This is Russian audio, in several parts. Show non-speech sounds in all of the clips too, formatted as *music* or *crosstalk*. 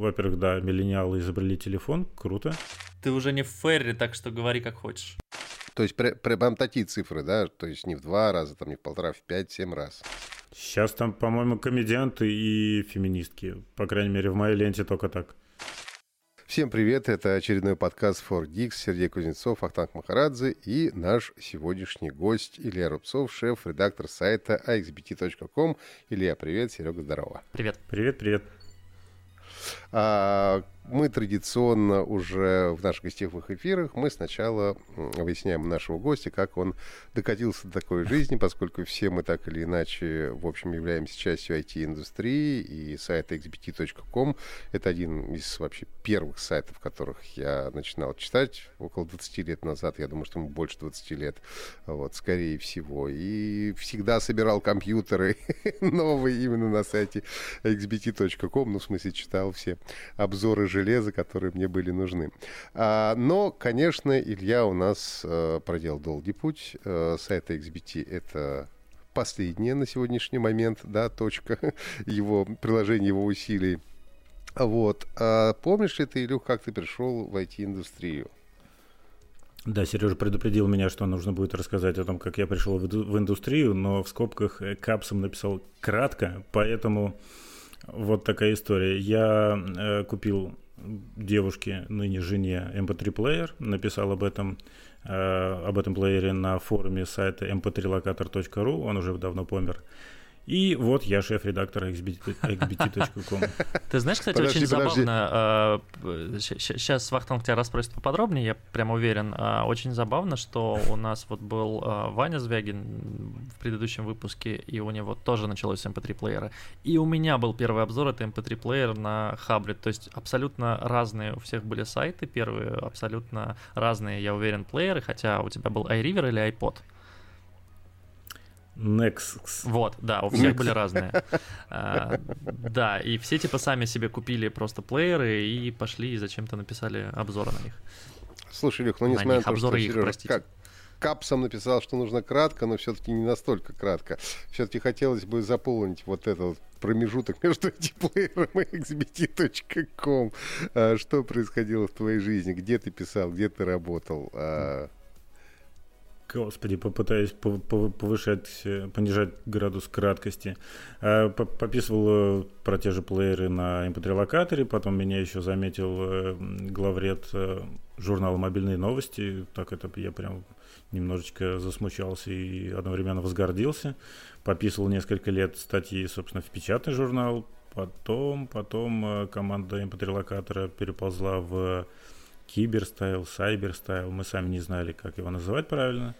Во-первых, да, миллениалы изобрели телефон, круто. Ты уже не в ферре, так что говори как хочешь. То есть прям такие цифры, да? То есть не в два раза, там не в полтора, в пять, семь раз. Сейчас там, по-моему, комедианты и феминистки. По крайней мере, в моей ленте только так. Всем привет, это очередной подкаст For Dix, Сергей Кузнецов, Ахтанг Махарадзе и наш сегодняшний гость Илья Рубцов, шеф-редактор сайта axbt.com. Илья, привет, Серега, здорово. Привет. Привет, привет. А, мы традиционно уже в наших гостевых эфирах мы сначала выясняем нашего гостя, как он докатился до такой жизни, поскольку все мы так или иначе, в общем, являемся частью IT-индустрии, и сайт xbt.com — это один из вообще первых сайтов, которых я начинал читать около 20 лет назад, я думаю, что ему больше 20 лет, вот, скорее всего, и всегда собирал компьютеры *laughs* новые именно на сайте xbt.com, ну, в смысле, читал все обзоры железа, которые мне были нужны. А, но, конечно, Илья у нас а, проделал долгий путь. А, сайт XBT — это последняя на сегодняшний момент, да, точка *laughs* его приложения, его усилий. Вот. А помнишь ли ты, Илюх, как ты пришел в IT-индустрию? Да, Сережа предупредил меня, что нужно будет рассказать о том, как я пришел в индустрию, но в скобках э, капсом написал кратко, поэтому вот такая история. Я э, купил девушке, ныне жене, MP3-плеер, написал об этом, э, об этом плеере на форуме сайта mp3locator.ru, он уже давно помер. И вот я шеф-редактор xbt.com. Ты знаешь, кстати, подожди, очень подожди. забавно, сейчас а, Вахтанг тебя расспросит поподробнее, я прям уверен, а, очень забавно, что у нас вот был а, Ваня Звягин в предыдущем выпуске, и у него тоже началось mp3 плеера, и у меня был первый обзор, это mp3 плеер на Хабре, то есть абсолютно разные у всех были сайты первые, абсолютно разные, я уверен, плееры, хотя у тебя был iRiver или iPod. Nexus. Вот, да, у всех были разные. *laughs* А, да, и все типа сами себе купили просто плееры и пошли и зачем-то написали обзоры на них. Слушай, Люх, ну несмотря на, то, что их, Сережа, как, Капсом написал, что нужно кратко, но все-таки не настолько кратко. Все-таки хотелось бы заполнить вот этот промежуток *laughs* между этим плеером и xbt.com. А, что происходило в твоей жизни? Где ты писал, где ты работал? Господи, попытаюсь повышать, понижать градус краткости. А, пописывал э, про те же плееры на mp3-локаторе, потом меня еще заметил э, главред э, журнала «Мобильные новости». Так это я прям немножечко засмущался и одновременно возгордился. Пописывал несколько лет статьи, собственно, в печатный журнал. Потом, потом команда mp3-локатора переползла в Киберстайл, Сайберстайл, мы сами не знали, как его называть правильно.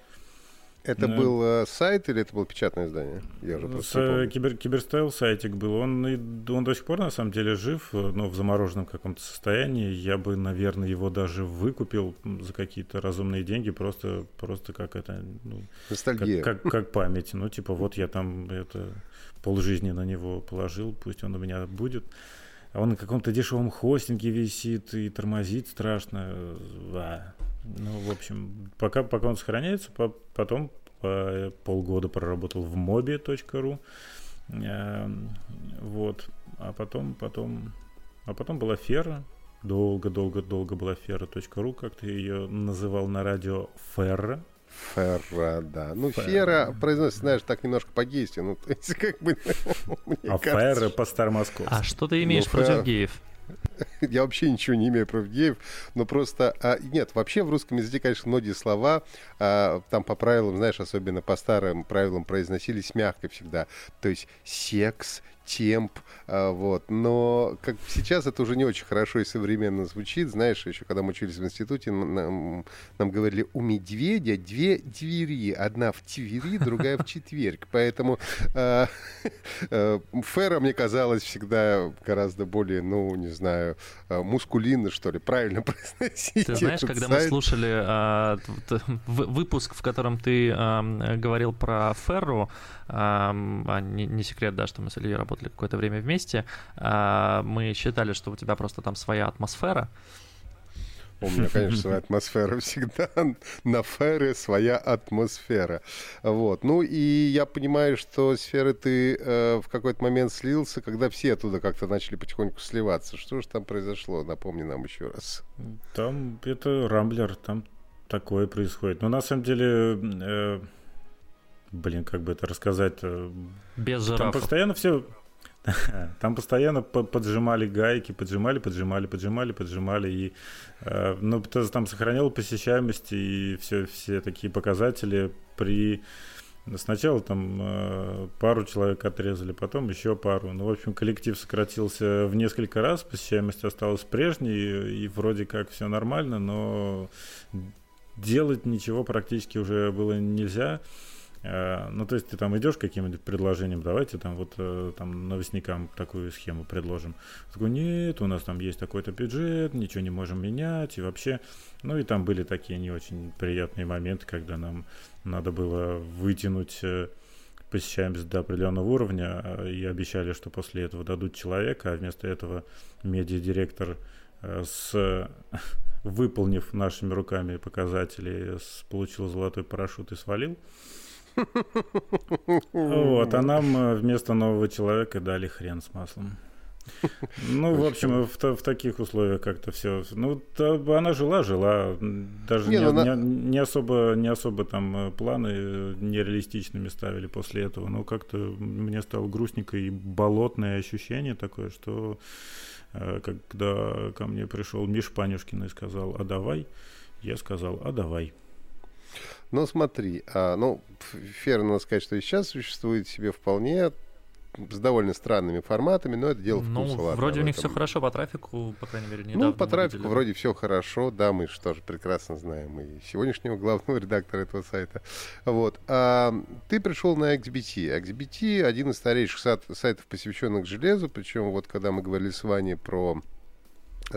Это ну, был э, сайт или это было печатное издание? Я уже просто с, кибер, Киберстайл сайтик был. Он, он до сих пор на самом деле жив, но в замороженном каком-то состоянии. Я бы, наверное, его даже выкупил за какие-то разумные деньги, просто, просто как это... Ну, Ностальгия. Как, как, как память. Ну, типа, вот я там это полжизни на него положил, пусть он у меня будет он на каком-то дешевом хостинге висит и тормозит страшно. А, ну, в общем, пока, пока он сохраняется, по, потом по, полгода проработал в mobi.ru. А, вот. А потом, потом, а потом была Фера. Долго-долго-долго была Фера.ру, как ты ее называл на радио Ферра. Ферра, да. Ну, ферра, фера произносится, знаешь, так немножко по-гейски. Ну, *laughs* то есть, как бы... а ферра по-старомосковски. А что ты имеешь ну, против фер... геев? *laughs* Я вообще ничего не имею против геев, но просто... А, нет, вообще в русском языке, конечно, многие слова а, там по правилам, знаешь, особенно по старым правилам произносились мягко всегда. То есть секс, темп, а, вот. Но как сейчас это уже не очень хорошо и современно звучит. Знаешь, еще когда мы учились в институте, нам, нам говорили, у медведя две двери. Одна в Твери, другая в четверг. Поэтому *laughs* э, э, Фера мне казалось всегда гораздо более, ну, не знаю, мускулинно, что ли, правильно *laughs* произносить. Ты знаешь, когда сайт. мы слушали э, выпуск, в котором ты говорил про Ферру, а не, не секрет, да, что мы с Ильей работали какое-то время вместе, мы считали, что у тебя просто там своя атмосфера, У меня, конечно, своя *laughs* атмосфера всегда. На фере своя атмосфера. Вот. Ну и я понимаю, что сферы ты э, в какой-то момент слился, когда все оттуда как-то начали потихоньку сливаться. Что же там произошло? Напомни нам еще раз. Там это Рамблер, там такое происходит. Но на самом деле... Э, блин, как бы это рассказать? Э, Без жирафов. Там постоянно все *laughs* Там постоянно поджимали гайки, поджимали, поджимали, поджимали, поджимали. И, э, ну, там сохранял посещаемость и все, все такие показатели при... Сначала там э, пару человек отрезали, потом еще пару. Ну, в общем, коллектив сократился в несколько раз, посещаемость осталась прежней, и вроде как все нормально, но делать ничего практически уже было нельзя. Ну, то есть ты там идешь каким-нибудь предложением, давайте там вот э, там новостникам такую схему предложим. Такой, нет, у нас там есть такой-то бюджет, ничего не можем менять, и вообще, ну и там были такие не очень приятные моменты, когда нам надо было вытянуть э, посещаемость до определенного уровня, и обещали, что после этого дадут человека, а вместо этого медиадиректор с *laughs* выполнив нашими руками показатели, получил золотой парашют и свалил. Вот, а нам э, вместо нового человека дали хрен с маслом. Ну, в общем, в, в таких условиях как-то все. Ну, то, она жила, жила. Даже не, не, она... не, не особо, не особо там э, планы э, нереалистичными ставили после этого. Но как-то мне стало грустненько и болотное ощущение такое, что когда ко мне пришел Миш Панюшкин и сказал, а давай, я сказал, а давай. Ну, смотри, а, ну, Фер, надо сказать, что и сейчас существует себе вполне с довольно странными форматами, но это дело вкуса. Ну, ладно, вроде у них все хорошо по трафику, по крайней мере, недавно. Ну, по трафику видели. вроде все хорошо, да, мы что же прекрасно знаем и сегодняшнего главного *laughs* редактора этого сайта. Вот. А, ты пришел на XBT. XBT один из старейших сайтов, посвященных железу, причем вот когда мы говорили с Ваней про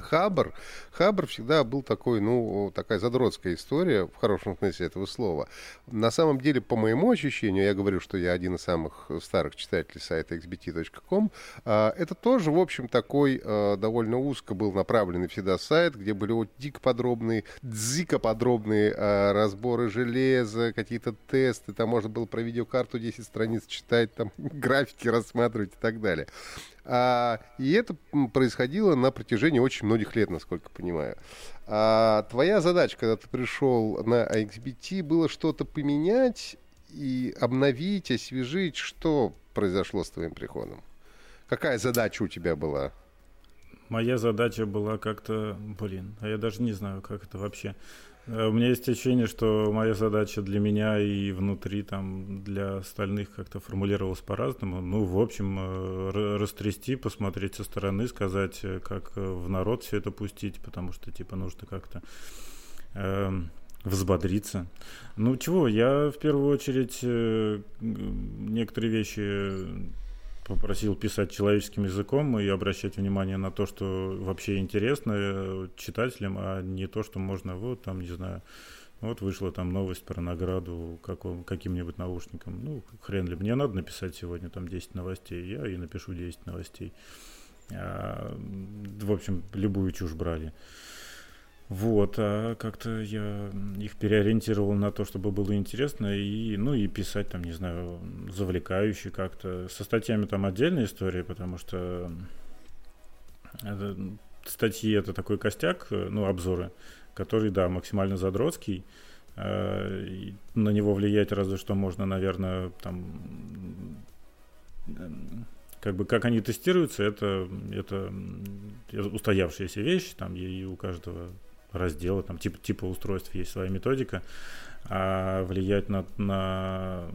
Хабр, Хабр всегда был такой, ну, такая задротская история, в хорошем смысле этого слова. На самом деле, по моему ощущению, я говорю, что я один из самых старых читателей сайта xbt.com, а, это тоже, в общем, такой а, довольно узко был направленный всегда сайт, где были вот дико подробные, дико подробные а, разборы железа, какие-то тесты, там можно было про видеокарту 10 страниц читать, там *laughs* графики рассматривать и так далее. А, и это происходило на протяжении очень многих лет, насколько понимаю. А твоя задача, когда ты пришел на XBT, было что-то поменять и обновить, освежить. Что произошло с твоим приходом? Какая задача у тебя была? Моя задача была как-то, блин, а я даже не знаю, как это вообще. Э, у меня есть ощущение, что моя задача для меня и внутри там для остальных как-то формулировалась по-разному. Ну, в общем, э, растрясти, посмотреть со стороны, сказать, э, как в народ все это пустить, потому что, типа, нужно как-то э, взбодриться. Ну, чего, я в первую очередь э, некоторые вещи попросил писать человеческим языком и обращать внимание на то, что вообще интересно э, читателям, а не то, что можно, вот там, не знаю, вот вышла там новость про награду каком, каким-нибудь наушникам. Ну, хрен ли, мне надо написать сегодня там 10 новостей, я и напишу 10 новостей. А, в общем, любую чушь брали. Вот, а как-то я их переориентировал на то, чтобы было интересно, и, ну, и писать там, не знаю, завлекающе как-то. Со статьями там отдельная история, потому что это, статьи это такой костяк, ну, обзоры, который, да, максимально задротский. Э, на него влиять разве что можно, наверное, там как бы как они тестируются, это, это устоявшаяся вещь, там и у каждого раздела, там типа, типа устройств есть своя методика, а влиять на, на,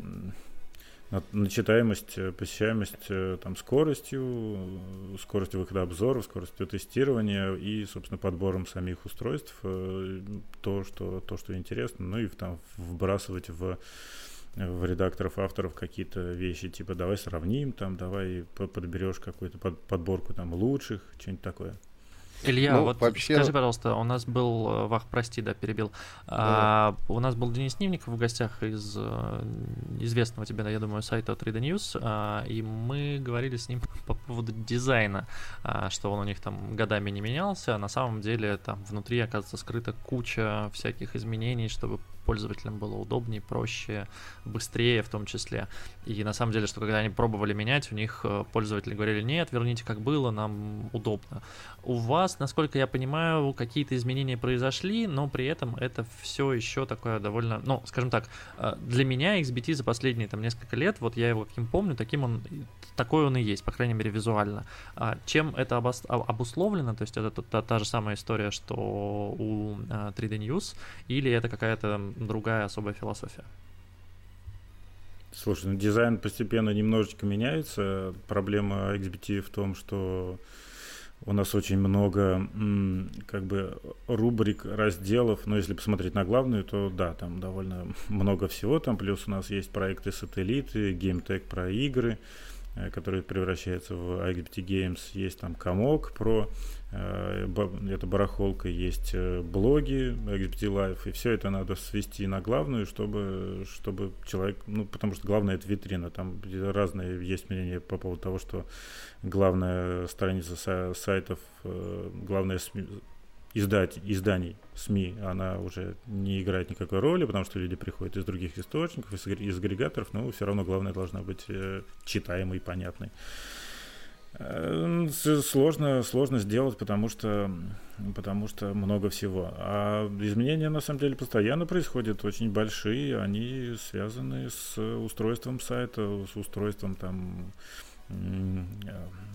на, на читаемость, посещаемость э, там, скоростью, скоростью выхода обзоров, скоростью тестирования и, собственно, подбором самих устройств, э, то, что, то, что интересно, ну и там вбрасывать в в редакторов, авторов какие-то вещи, типа давай сравним, там, давай подберешь какую-то под, подборку там лучших, что-нибудь такое. Илья, ну, вот вообще... скажи, пожалуйста, у нас был, э, Вах, прости, да, перебил. Да. А, у нас был Денис Нивников в гостях из э, известного тебе, да, я думаю, сайта 3D News, а, и мы говорили с ним *laughs* по поводу дизайна, а, что он у них там годами не менялся, а на самом деле там внутри, оказывается, скрыта куча всяких изменений, чтобы пользователям было удобнее, проще, быстрее в том числе. И на самом деле, что когда они пробовали менять, у них э, пользователи говорили, нет, верните как было, нам удобно. У вас, насколько я понимаю, какие-то изменения произошли, но при этом это все еще такое довольно, ну, скажем так, э, для меня XBT за последние там несколько лет, вот я его каким помню, таким он, такой он и есть, по крайней мере, визуально. А чем это обусловлено, то есть это та, та же самая история, что у 3D э, News, или это какая-то другая особая философия. Слушай, ну дизайн постепенно немножечко меняется. Проблема XBT в том, что у нас очень много как бы рубрик, разделов, но если посмотреть на главную, то да, там довольно *laughs* много всего, там плюс у нас есть проекты сателлиты, геймтек про игры, который превращается в IGBT Games. Есть там комок про э, это барахолка, есть э, блоги IGBT Live, и все это надо свести на главную, чтобы, чтобы человек, ну, потому что главное это витрина, там разные есть мнения по поводу того, что главная страница сайтов, главная издать, изданий СМИ, она уже не играет никакой роли, потому что люди приходят из других источников, из, из агрегаторов, но все равно главное должна быть э, читаемой и понятной. Э, сложно, сложно сделать, потому что, потому что много всего. А изменения на самом деле постоянно происходят, очень большие, они связаны с устройством сайта, с устройством там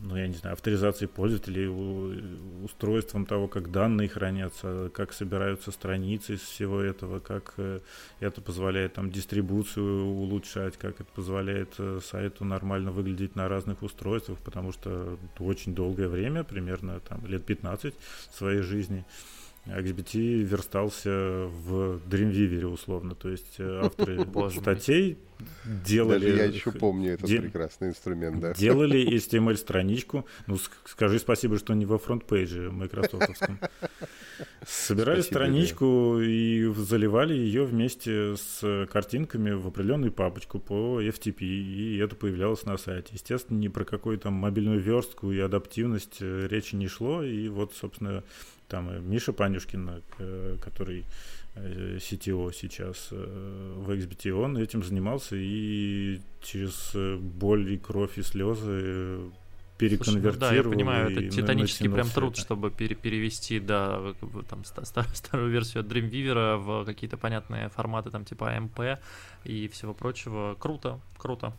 ну, я не знаю, авторизацией пользователей, устройством того, как данные хранятся, как собираются страницы из всего этого, как э, это позволяет там дистрибуцию улучшать, как это позволяет э, сайту нормально выглядеть на разных устройствах, потому что очень долгое время, примерно там лет 15 своей жизни, XBT верстался в Dreamweaver условно, то есть э, *laughs* авторы статей делали... Даже я еще помню этот де... прекрасный инструмент, да. Делали HTML-страничку, ну скажи спасибо, что не во фронт-пейдже майкрософтовском. Собирали спасибо, страничку да. и заливали ее вместе с картинками в определенную папочку по FTP, и это появлялось на сайте. Естественно, ни про какую там мобильную верстку и адаптивность э, речи не шло, и вот, собственно, там Миша Панюшкин, э, который CTO э, сейчас э, в XBT, он этим занимался и через боль и кровь и слезы переконвертировал. Слушай, ну да, я понимаю, это титанический прям труд, это. чтобы пере перевести, да, там, *laughs* старую версию Dreamweaver в какие-то понятные форматы, там, типа AMP и всего прочего. Круто, круто.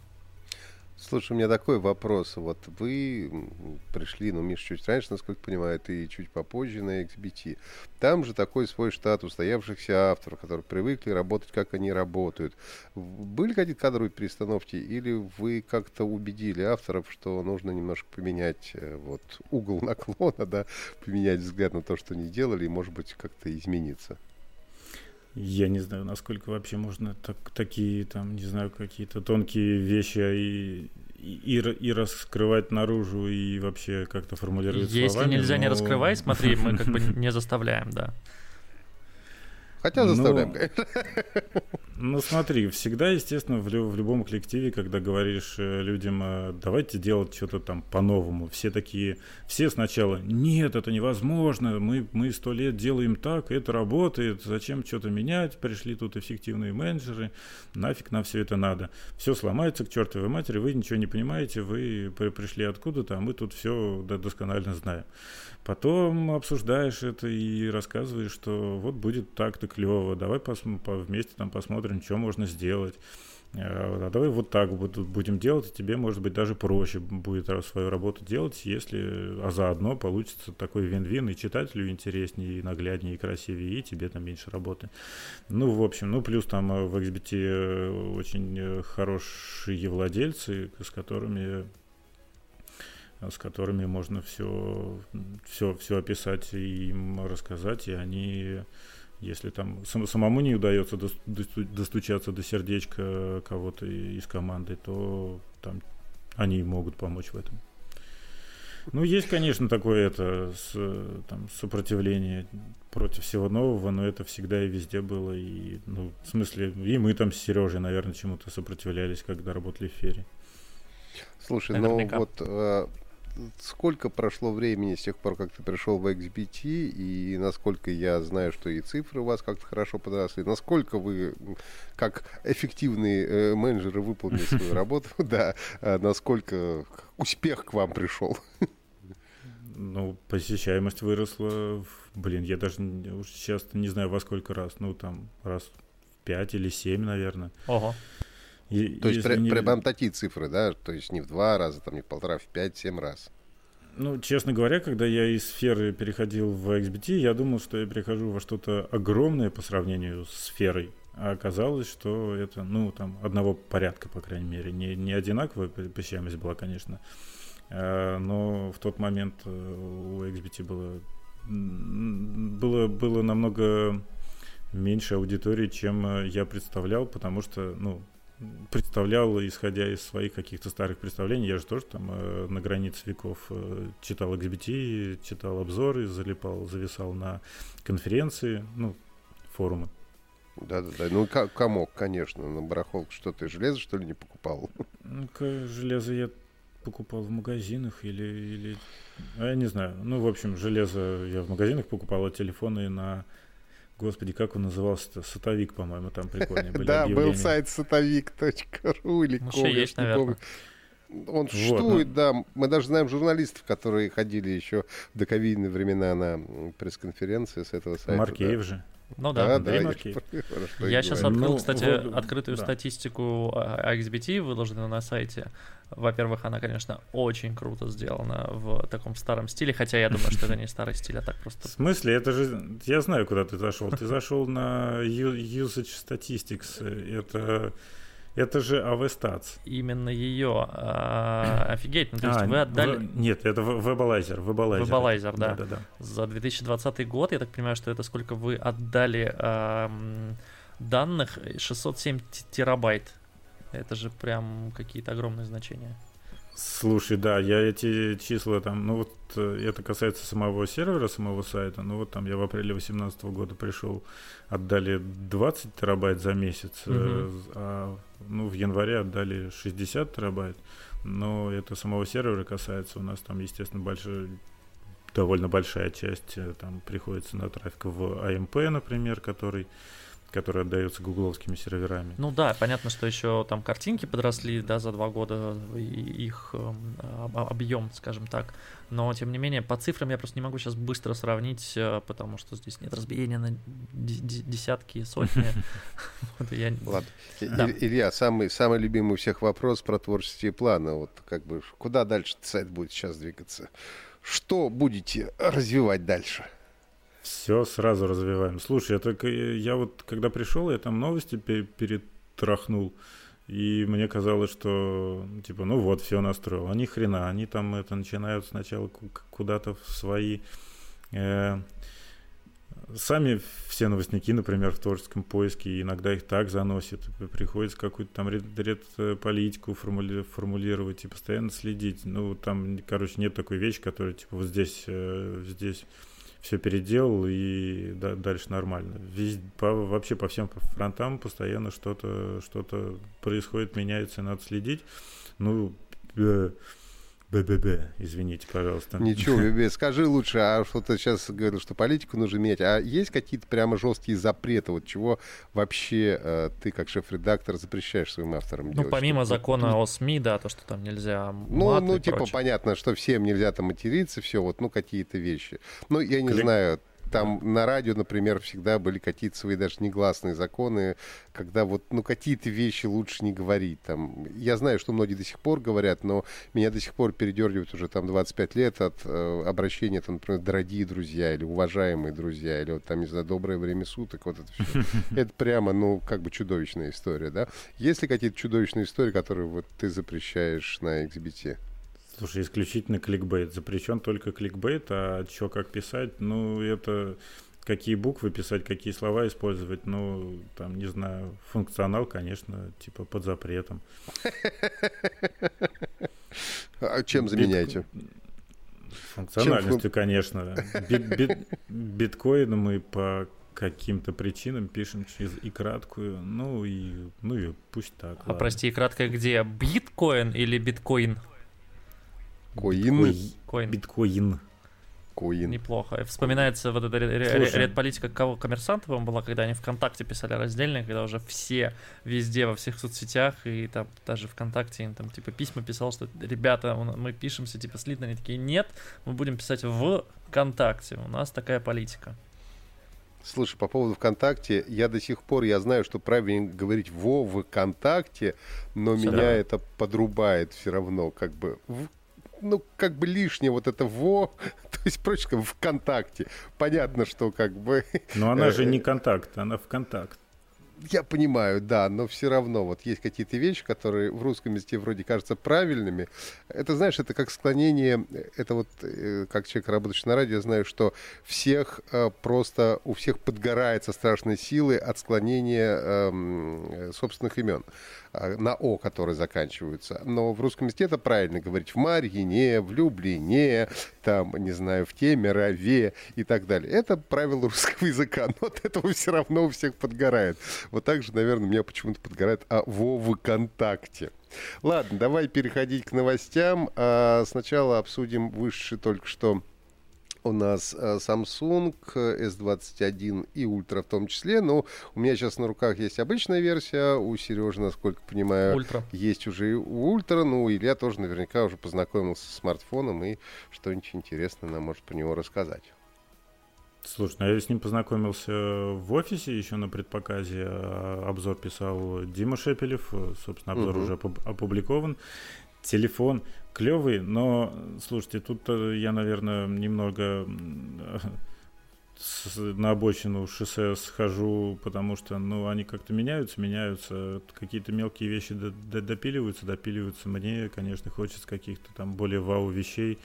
Слушай, у меня такой вопрос. Вот вы пришли, ну, Миша чуть раньше, насколько понимаю, и чуть попозже на XBT. Там же такой свой штат устоявшихся авторов, которые привыкли работать, как они работают. Были какие-то кадровые перестановки, или вы как-то убедили авторов, что нужно немножко поменять э, вот угол *laughs* наклона, да, поменять взгляд на то, что они делали, и, может быть, как-то измениться? Я не знаю, насколько вообще можно так, такие, там, не знаю, какие-то тонкие вещи и, и, и раскрывать наружу, и вообще как-то формулировать Если словами. Если нельзя но... не раскрывать, смотри, мы как бы *laughs* не заставляем, да. Хотя заставляем, но... Ну смотри, всегда, естественно, в, в любом коллективе, когда говоришь э, людям, э, давайте делать что-то там по-новому, все такие, все сначала, нет, это невозможно, мы, мы сто лет делаем так, это работает, зачем что-то менять, пришли тут эффективные менеджеры, нафиг нам все это надо. Все сломается к чертовой матери, вы ничего не понимаете, вы пришли откуда-то, а мы тут все досконально знаем. Потом обсуждаешь это и рассказываешь, что вот будет так-то клево, давай пос- вместе там посмотрим, что можно сделать. А давай вот так будем делать, и тебе, может быть, даже проще будет свою работу делать, если, а заодно получится такой вин-вин, и читателю интереснее, и нагляднее, и красивее, и тебе там меньше работы. Ну, в общем, ну, плюс там э, в XBT э, очень э, хорошие владельцы, с которыми с которыми можно все, все, все описать и им рассказать, и они, если там сам, самому не удается достучаться до сердечка кого-то из команды, то там они могут помочь в этом. Ну, есть, конечно, такое это с, там, сопротивление против всего нового, но это всегда и везде было. И, ну, в смысле, и мы там с Сережей, наверное, чему-то сопротивлялись, когда работали в Фере. Слушай, Наверняка. ну вот э, сколько прошло времени с тех пор, как ты пришел в XBT, и насколько я знаю, что и цифры у вас как-то хорошо подросли, насколько вы, как эффективные э, менеджеры, выполнили свою *laughs* работу, *laughs* да, а насколько успех к вам пришел? Ну, посещаемость выросла, блин, я даже сейчас не знаю во сколько раз, ну, там, раз в пять или семь, наверное. Ого. И, То есть при, не... прям такие цифры, да? То есть не в два раза, там не в полтора, в пять, семь раз. Ну, честно говоря, когда я из сферы переходил в XBT, я думал, что я перехожу во что-то огромное по сравнению с сферой. А оказалось, что это, ну, там, одного порядка, по крайней мере. Не, не одинаковая посещаемость была, конечно. А, но в тот момент э, у XBT было, было, было намного меньше аудитории, чем э, я представлял, потому что, ну, представлял, исходя из своих каких-то старых представлений. Я же тоже там э, на границе веков э, читал XBT, читал обзоры, залипал, зависал на конференции, ну, форумы. Да-да-да. Ну, комок, конечно. На барахолке что ты железо, что ли, не покупал? Ну, железо я покупал в магазинах или, или... А я не знаю. Ну, в общем, железо я в магазинах покупал, а телефоны на Господи, как он назывался-то? Сатовик, по-моему, там прикольные *laughs* были Да, был сайт сатовик.ру или ком, есть, не помню. Он существует, да. Мы даже знаем журналистов, которые ходили еще в доковидные времена на пресс-конференции с этого сайта. Маркеев же. Ну да, да, да я, *laughs* я сейчас открыл, ну, кстати, вот, открытую да. статистику XBT, выложенную на сайте. Во-первых, она, конечно, очень круто сделана в таком старом стиле, хотя я думаю, что это не старый стиль, а так просто... В смысле? Это же... Я знаю, куда ты зашел. Ты зашел на Usage Statistics. Это это же Avestats. Именно ее. А, офигеть, ну то есть а, вы отдали... В... Нет, это вебалайзер. Вебалайзер, вебалайзер да. Да, да, да. За 2020 год, я так понимаю, что это сколько вы отдали а, данных? 607 терабайт. Это же прям какие-то огромные значения. Слушай, да, я эти числа там, ну вот э, это касается самого сервера, самого сайта, ну вот там я в апреле 2018 года пришел, отдали 20 терабайт за месяц, угу. а ну, в январе отдали 60 терабайт, но это самого сервера касается, у нас там, естественно, большая, довольно большая часть э, там приходится на трафик в AMP, например, который который отдается гугловскими серверами. Ну да, понятно, что еще там картинки подросли, да, за два года их э, объем, скажем так. Но тем не менее, по цифрам я просто не могу сейчас быстро сравнить, э, потому что здесь нет разбиения на десятки, сотни. *laughs* Ладно. Илья, самый, самый любимый у всех вопрос про творческие планы. Вот как бы куда дальше сайт будет сейчас двигаться? Что будете развивать дальше? Все сразу развиваем. Слушай, это я вот когда пришел, я там новости перетрахнул. И мне казалось, что, типа, ну вот, все настроил. А ни хрена, они там это начинают сначала куда-то в свои... Э, сами все новостники, например, в творческом поиске, иногда их так заносит. Приходится какую-то там ред э, политику формули, формулировать и постоянно следить. Ну, там, короче, нет такой вещи, которая, типа, вот здесь, э, здесь все переделал и да, дальше нормально. Весь, по, вообще по всем фронтам постоянно что-то что происходит, меняется, надо следить. Ну, э, БББ, извините, пожалуйста. Ничего, *laughs* ББ, скажи лучше, а что ты сейчас говорил, что политику нужно менять, а есть какие-то прямо жесткие запреты, вот чего вообще э, ты как шеф-редактор запрещаешь своим авторам ну, делать? Ну, помимо закона о СМИ, да, то, что там нельзя Ну, ну типа, прочее. понятно, что всем нельзя там материться, все, вот, ну, какие-то вещи. Ну, я не Клик. знаю, там на радио, например, всегда были какие-то свои даже негласные законы, когда вот, ну, какие-то вещи лучше не говорить. Там, я знаю, что многие до сих пор говорят, но меня до сих пор передергивает уже там 25 лет от э, обращения, там, например, дорогие друзья или уважаемые друзья, или вот там, не знаю, доброе время суток, вот это все. *laughs* Это прямо, ну, как бы чудовищная история, да? Есть ли какие-то чудовищные истории, которые вот ты запрещаешь на XBT? Слушай, исключительно кликбейт. Запрещен только кликбейт, а что как писать, ну, это какие буквы писать, какие слова использовать, ну, там, не знаю, функционал, конечно, типа под запретом. А чем заменяете? Функциональностью, конечно. Бит, мы по каким-то причинам пишем через и краткую, ну и, ну и пусть так. А ладно. прости, и краткая где? Биткоин или биткоин? Коин. Коин. Биткоин. Коин. Неплохо. Вспоминается вот эта редполитика кого коммерсантов была, когда они ВКонтакте писали раздельно, когда уже все везде, во всех соцсетях, и там даже ВКонтакте им там типа письма писал, что ребята, мы пишемся типа слитно, они такие, нет, мы будем писать в ВКонтакте, у нас такая политика. Слушай, по поводу ВКонтакте, я до сих пор, я знаю, что правильно говорить во ВКонтакте, но все меня равно. это подрубает все равно, как бы в ну, как бы лишнее вот это во, *laughs* то есть, проще говоря, ВКонтакте. Понятно, что как бы... *laughs* Но она же не контакт, она ВКонтакт. Я понимаю, да, но все равно вот есть какие-то вещи, которые в русском языке вроде кажутся правильными. Это, знаешь, это как склонение, это вот э, как человек, работающий на радио, я знаю, что всех э, просто, у всех подгорает со страшной силы от склонения эм, собственных имен. А, на «о», которые заканчиваются. Но в русском языке это правильно говорить в Марьине, в Люблине, там, не знаю, в Темерове и так далее. Это правило русского языка, но от этого все равно у всех подгорает. Вот так же, наверное, у меня почему-то подгорает а во ВКонтакте. Ладно, давай переходить к новостям. А, сначала обсудим вышедший только что у нас э, Samsung S21 и Ultra в том числе. Но у меня сейчас на руках есть обычная версия, у Сережи, насколько понимаю, Ultra. есть уже и Ultra. Ну, Илья тоже наверняка уже познакомился с смартфоном и что-нибудь интересное нам может про него рассказать. Слушай, ну я с ним познакомился в офисе еще на предпоказе. А обзор писал Дима Шепелев. Собственно, обзор угу. уже опубликован. Телефон клевый, но, слушайте, тут э, я, наверное, немного на обочину шоссе схожу, потому что, ну, они как-то меняются, меняются, какие-то мелкие вещи допиливаются, допиливаются. Мне, конечно, хочется каких-то там более вау вещей.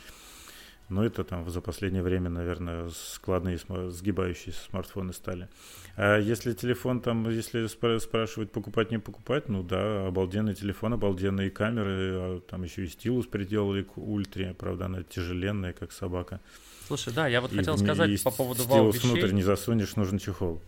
Но это там за последнее время, наверное, складные сгибающиеся смартфоны стали. А если телефон там, если спрашивать покупать, не покупать, ну да, обалденный телефон, обалденные камеры, а там еще и стилус приделали к ультре, правда, она тяжеленная, как собака. Слушай, да, я вот и, хотел сказать и по поводу вау вещей. внутрь не засунешь, нужен чехол.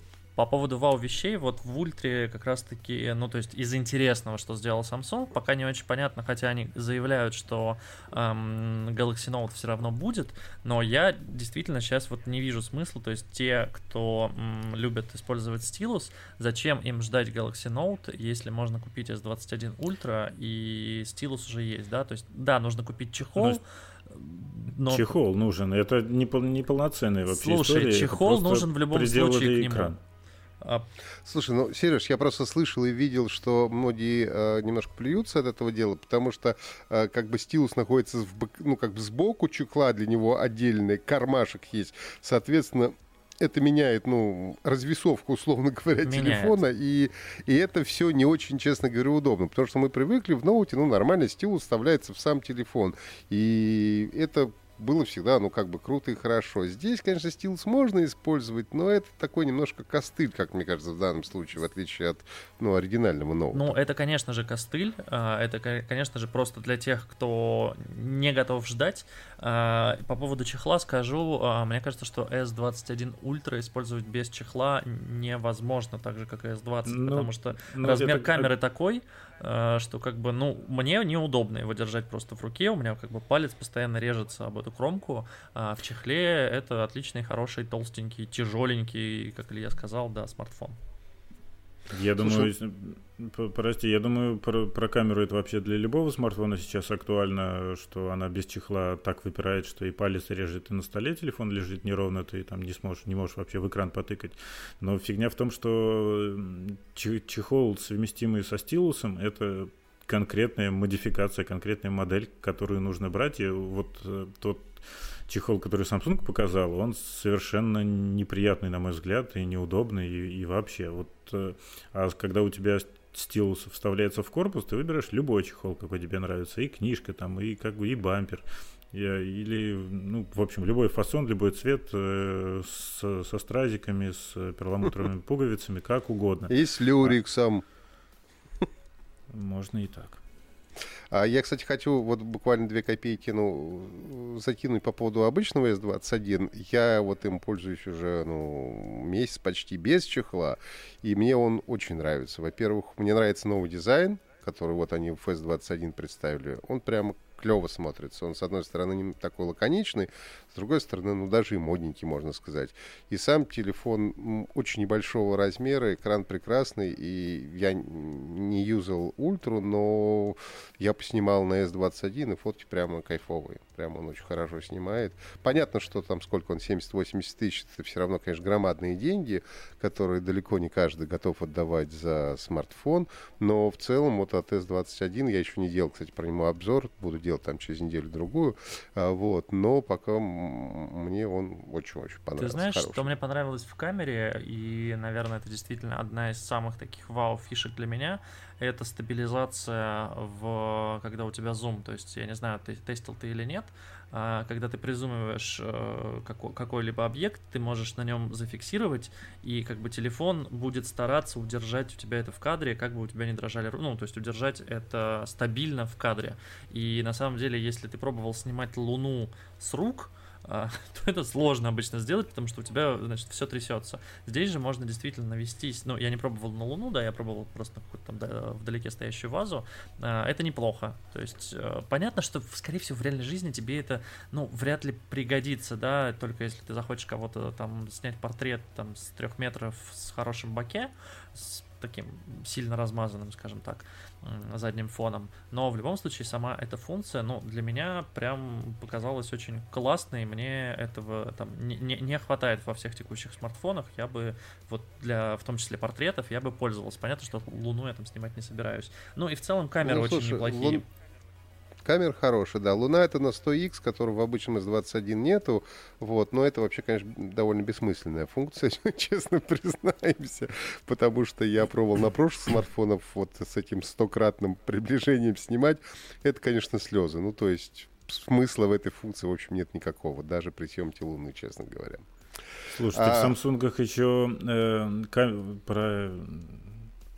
По поводу вау-вещей, вот в Ультре как раз-таки, ну, то есть из интересного, что сделал Samsung, пока не очень понятно, хотя они заявляют, что эм, Galaxy Note все равно будет, но я действительно сейчас вот не вижу смысла, то есть те, кто м, любят использовать стилус, зачем им ждать Galaxy Note, если можно купить S21 Ultra и стилус уже есть, да, то есть, да, нужно купить чехол, но... Чехол нужен. Это не, не полноценный вообще Слушай, история. чехол нужен в любом случае к нему. А... Слушай, ну, Сереж, я просто слышал и видел, что многие э, немножко плюются от этого дела, потому что э, как бы стилус находится в, ну, как бы сбоку чехла, для него отдельный кармашек есть. Соответственно, это меняет, ну, развесовку, условно говоря, меняет. телефона, и, и это все не очень, честно говоря, удобно, потому что мы привыкли в ноуте, ну, нормально стилус вставляется в сам телефон, и это было всегда, ну, как бы круто и хорошо. Здесь, конечно, стилус можно использовать, но это такой немножко костыль, как мне кажется, в данном случае, в отличие от, ну, оригинального ноута. Ну, это, конечно же, костыль. А, это, конечно же, просто для тех, кто не готов ждать. А, по поводу чехла скажу, а, мне кажется, что S21 Ultra использовать без чехла невозможно, так же, как и S20, ну, потому что ну, размер это... камеры такой, что как бы, ну, мне неудобно его держать просто в руке, у меня как бы палец постоянно режется об эту кромку. А в чехле это отличный, хороший, толстенький, тяжеленький, как Илья сказал, да, смартфон. Я думаю, прости, я думаю, про, про камеру это вообще для любого смартфона сейчас актуально, что она без чехла так выпирает, что и палец режет, и на столе телефон лежит неровно, ты там не сможешь, не можешь вообще в экран потыкать. Но фигня в том, что чехол, совместимый со стилусом, это конкретная модификация, конкретная модель, которую нужно брать. И вот э, тот чехол, который Samsung показал, он совершенно неприятный, на мой взгляд, и неудобный, и, и вообще. Вот, э, а когда у тебя стилус вставляется в корпус, ты выбираешь любой чехол, какой тебе нравится, и книжка там, и как бы и бампер, или, ну, в общем, любой фасон, любой цвет э, с, со стразиками, с перламутровыми *laughs* пуговицами, как угодно. И с люриксом. Можно и так. А я, кстати, хочу вот буквально две копейки, ну, закинуть по поводу обычного S21. Я вот им пользуюсь уже, ну, месяц почти без чехла, и мне он очень нравится. Во-первых, мне нравится новый дизайн, который вот они в S21 представили. Он прямо клево смотрится. Он, с одной стороны, не такой лаконичный, с другой стороны, ну, даже и модненький, можно сказать. И сам телефон очень небольшого размера, экран прекрасный, и я не юзал ультру, но я поснимал на S21, и фотки прямо кайфовые. Прямо он очень хорошо снимает. Понятно, что там сколько он, 70-80 тысяч, это все равно, конечно, громадные деньги, которые далеко не каждый готов отдавать за смартфон, но в целом вот от S21 я еще не делал, кстати, про него обзор, буду делать там через неделю-другую, а, вот, но пока мне он очень-очень понравился. Ты знаешь, хороший. что мне понравилось в камере, и, наверное, это действительно одна из самых таких вау-фишек для меня, это стабилизация, в, когда у тебя зум, то есть, я не знаю, ты тестил ты или нет, а, когда ты призумываешь э, какой-либо объект, ты можешь на нем зафиксировать, и как бы телефон будет стараться удержать у тебя это в кадре, как бы у тебя не дрожали руки, ну, то есть удержать это стабильно в кадре. И на самом деле, если ты пробовал снимать Луну с рук, *laughs* то это сложно обычно сделать, потому что у тебя, значит, все трясется. Здесь же можно действительно навестись. Ну, я не пробовал на Луну, да, я пробовал просто какую-то там да, вдалеке стоящую вазу. А, это неплохо. То есть, э, понятно, что, скорее всего, в реальной жизни тебе это, ну, вряд ли пригодится, да, только если ты захочешь кого-то там снять портрет там с трех метров с хорошим баке, с таким сильно размазанным, скажем так, задним фоном. Но в любом случае сама эта функция, ну, для меня прям показалась очень классной. Мне этого там не, не, хватает во всех текущих смартфонах. Я бы вот для, в том числе портретов, я бы пользовался. Понятно, что Луну я там снимать не собираюсь. Ну и в целом камеры ну, слушай, очень неплохие. Лун... Камера хорошая, да. Луна это на 100X, которого в обычном S21 нету. Вот. Но это вообще, конечно, довольно бессмысленная функция, *laughs* честно признаемся. Потому что я пробовал на прошлых смартфонах вот с этим стократным приближением снимать. Это, конечно, слезы. Ну, то есть смысла в этой функции, в общем, нет никакого. Даже при съемке Луны, честно говоря. Слушайте, а... в Samsung еще э, кам- про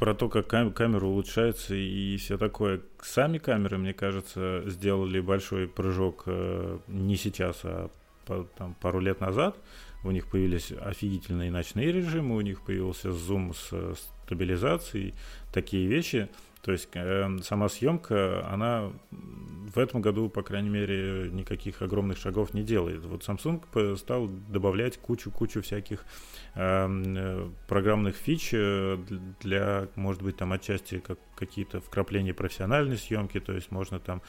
про то, как кам- камера улучшается и все такое. Сами камеры, мне кажется, сделали большой прыжок э, не сейчас, а по, там, пару лет назад. У них появились офигительные ночные режимы, у них появился зум с стабилизацией, такие вещи. То есть э, сама съемка, она в этом году, по крайней мере, никаких огромных шагов не делает. Вот Samsung стал добавлять кучу-кучу всяких эм, э, программных фич э, для, может быть, там отчасти как, какие-то вкрапления профессиональной съемки, то есть можно там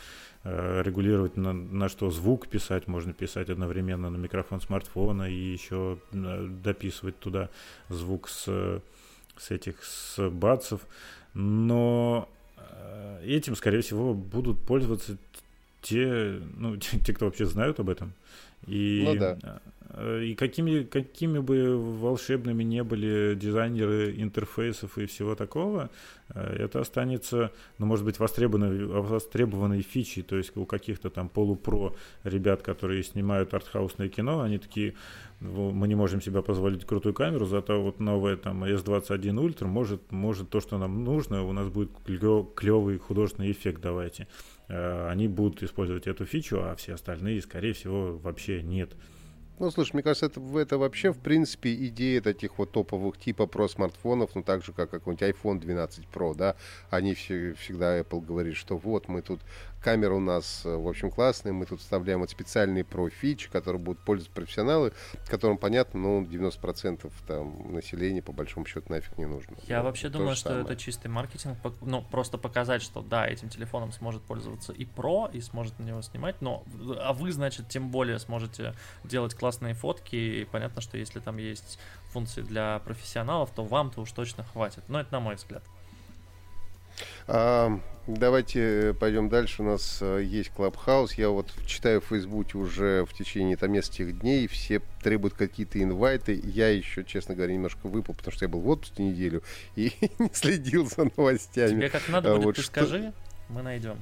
э, регулировать на, на что звук писать, можно писать одновременно на микрофон смартфона и еще э, дописывать туда звук с, с этих с бацев но э, этим, скорее всего, будут пользоваться те, ну, те, те кто вообще знают об этом. И, ну, да. Э, и какими, какими бы волшебными не были дизайнеры интерфейсов и всего такого, э, это останется, ну, может быть, востребованной, востребованной фичей, то есть у каких-то там полупро ребят, которые снимают артхаусное кино, они такие, мы не можем себе позволить крутую камеру, зато вот новая там S21 Ultra может, может то, что нам нужно, у нас будет клевый художественный эффект, давайте. Э, они будут использовать эту фичу, а все остальные, скорее всего, вообще нет. Ну, слушай, мне кажется, это, это вообще, в принципе, идея таких вот топовых типа про смартфонов, ну, так же, как какой-нибудь iPhone 12 Pro, да, они все, всегда Apple говорит, что вот мы тут камера у нас, э, в общем, классная, мы тут вставляем вот специальные про-фичи, которые будут пользоваться профессионалы, которым, понятно, ну, 90% там населения, по большому счету, нафиг не нужно. Я ну, вообще думаю, что самое. это чистый маркетинг, ну, просто показать, что да, этим телефоном сможет пользоваться и про, и сможет на него снимать, но, а вы, значит, тем более сможете делать классные фотки, и понятно, что если там есть функции для профессионалов, то вам-то уж точно хватит. Но это на мой взгляд. А, давайте пойдем дальше. У нас а, есть Клабхаус. Я вот читаю в Фейсбуке уже в течение там нескольких дней. Все требуют какие-то инвайты. Я еще, честно говоря, немножко выпал, потому что я был в отпуске неделю и *laughs* не следил за новостями. Тебе как надо будет, вот, ты что... скажи, мы найдем.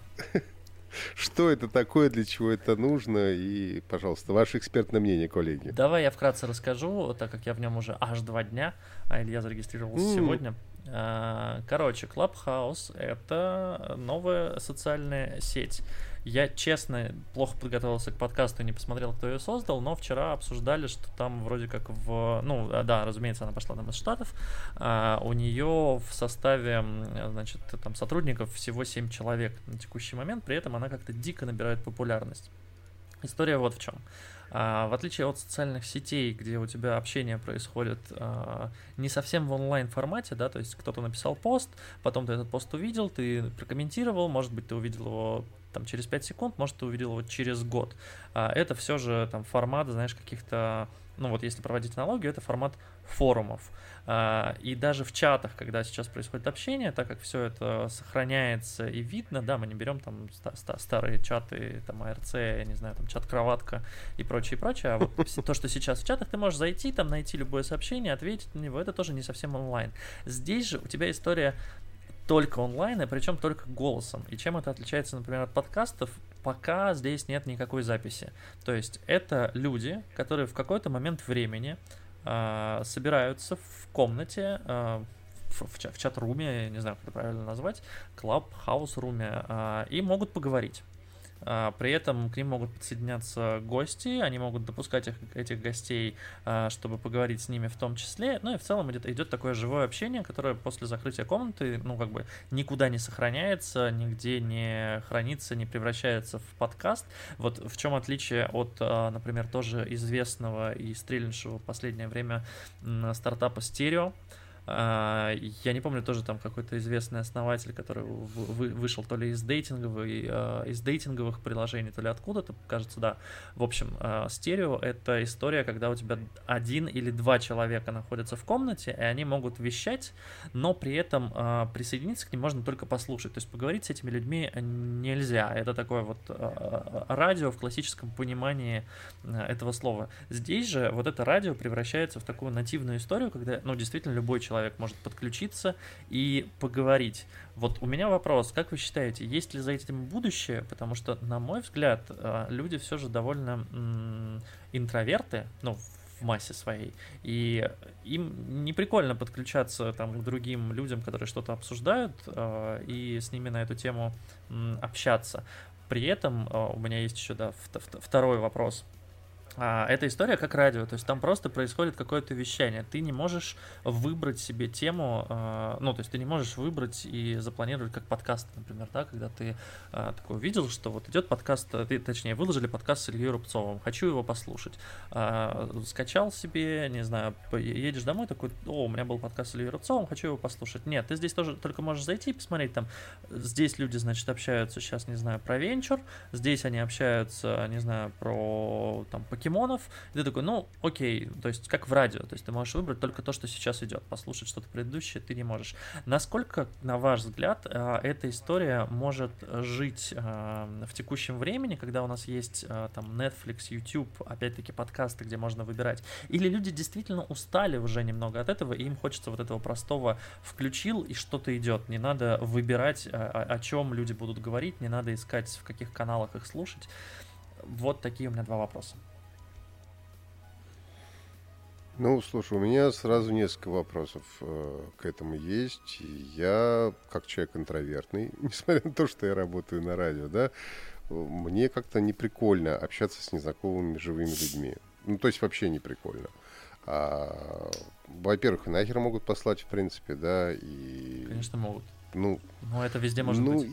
Что это такое, для чего это нужно, и, пожалуйста, ваше экспертное мнение, коллеги. Давай я вкратце расскажу, так как я в нем уже аж два дня, а Илья зарегистрировался mm. сегодня. А, короче, Clubhouse — это новая социальная сеть. Я, честно, плохо подготовился к подкасту и не посмотрел, кто ее создал, но вчера обсуждали, что там вроде как в... Ну, а, да, разумеется, она пошла там из Штатов. А у нее в составе, значит, там сотрудников всего 7 человек на текущий момент, при этом она как-то дико набирает популярность. История вот в чем. А, в отличие от социальных сетей, где у тебя общение происходит а, не совсем в онлайн формате, да, то есть кто-то написал пост, потом ты этот пост увидел, ты прокомментировал, может быть, ты увидел его там через 5 секунд, может, ты увидел его через год. А, это все же там формат, знаешь, каких-то ну вот если проводить аналогию, это формат форумов. А, и даже в чатах, когда сейчас происходит общение, так как все это сохраняется и видно, да, мы не берем там старые чаты, там АРЦ, я не знаю, там чат-кроватка и прочее, прочее, а вот *laughs* то, что сейчас в чатах, ты можешь зайти, там найти любое сообщение, ответить на него, это тоже не совсем онлайн. Здесь же у тебя история только онлайн, и причем только голосом. И чем это отличается, например, от подкастов? Пока здесь нет никакой записи. То есть это люди, которые в какой-то момент времени э, собираются в комнате, э, в, в, chat room е, не знаю, как это правильно назвать, Clubhouse room е, э, и могут поговорить. А, при этом к ним могут подсоединяться гости, они могут допускать их, этих гостей, а, чтобы поговорить с ними в том числе. Ну и в целом идет, идет такое живое общение, которое после закрытия комнаты, ну как бы никуда не сохраняется, нигде не хранится, не превращается в подкаст. Вот в чем отличие от, а, например, тоже известного и стрельнувшего в последнее время стартапа Stereo, я не помню, тоже там какой-то известный основатель, который вышел то ли из дейтинговых, а, из дейтинговых приложений, то ли откуда-то, кажется, да. В общем, а, стерео — это история, когда у тебя один или два человека находятся в комнате, и они могут вещать, но при этом присоединиться к ним можно только послушать. То есть поговорить с этими людьми нельзя. Это такое вот радио в классическом понимании этого слова. Здесь же вот это радио превращается в такую нативную историю, когда, ну, действительно, любой человек человек может подключиться и поговорить. Вот у меня вопрос, как вы считаете, есть ли за этим будущее? Потому что, на мой взгляд, э, люди все же довольно интроверты, ну, в массе своей. И им не прикольно подключаться там, к другим людям, которые что-то обсуждают, э, и с ними на эту тему общаться. При этом э, у меня есть еще да, второй вопрос а, эта история как радио, то есть там просто происходит какое-то вещание. Ты не можешь выбрать себе тему, э, ну, то есть ты не можешь выбрать и запланировать как подкаст, например, да, когда ты э, такой увидел, что вот идет подкаст, ты, точнее, выложили подкаст с Ильей Рубцовым, хочу его послушать. Э, скачал себе, не знаю, едешь домой, такой, о, у меня был подкаст с Ильей Рубцовым, хочу его послушать. Нет, ты здесь тоже только можешь зайти и посмотреть там, здесь люди, значит, общаются сейчас, не знаю, про венчур, здесь они общаются, не знаю, про там покемонов, и ты такой, ну, окей, то есть как в радио, то есть ты можешь выбрать только то, что сейчас идет, послушать что-то предыдущее ты не можешь. Насколько, на ваш взгляд, э, эта история может жить э, в текущем времени, когда у нас есть э, там Netflix, YouTube, опять-таки подкасты, где можно выбирать, или люди действительно устали уже немного от этого, и им хочется вот этого простого включил и что-то идет, не надо выбирать, о, о чем люди будут говорить, не надо искать, в каких каналах их слушать. Вот такие у меня два вопроса. Ну, слушай, у меня сразу несколько вопросов э, к этому есть. Я, как человек интровертный, *laughs* несмотря на то, что я работаю на радио, да, мне как-то не прикольно общаться с незнакомыми живыми людьми. Ну, то есть вообще не прикольно. А, во-первых, нахер могут послать, в принципе, да, и... Конечно, могут. Ну, Но это везде может ну, быть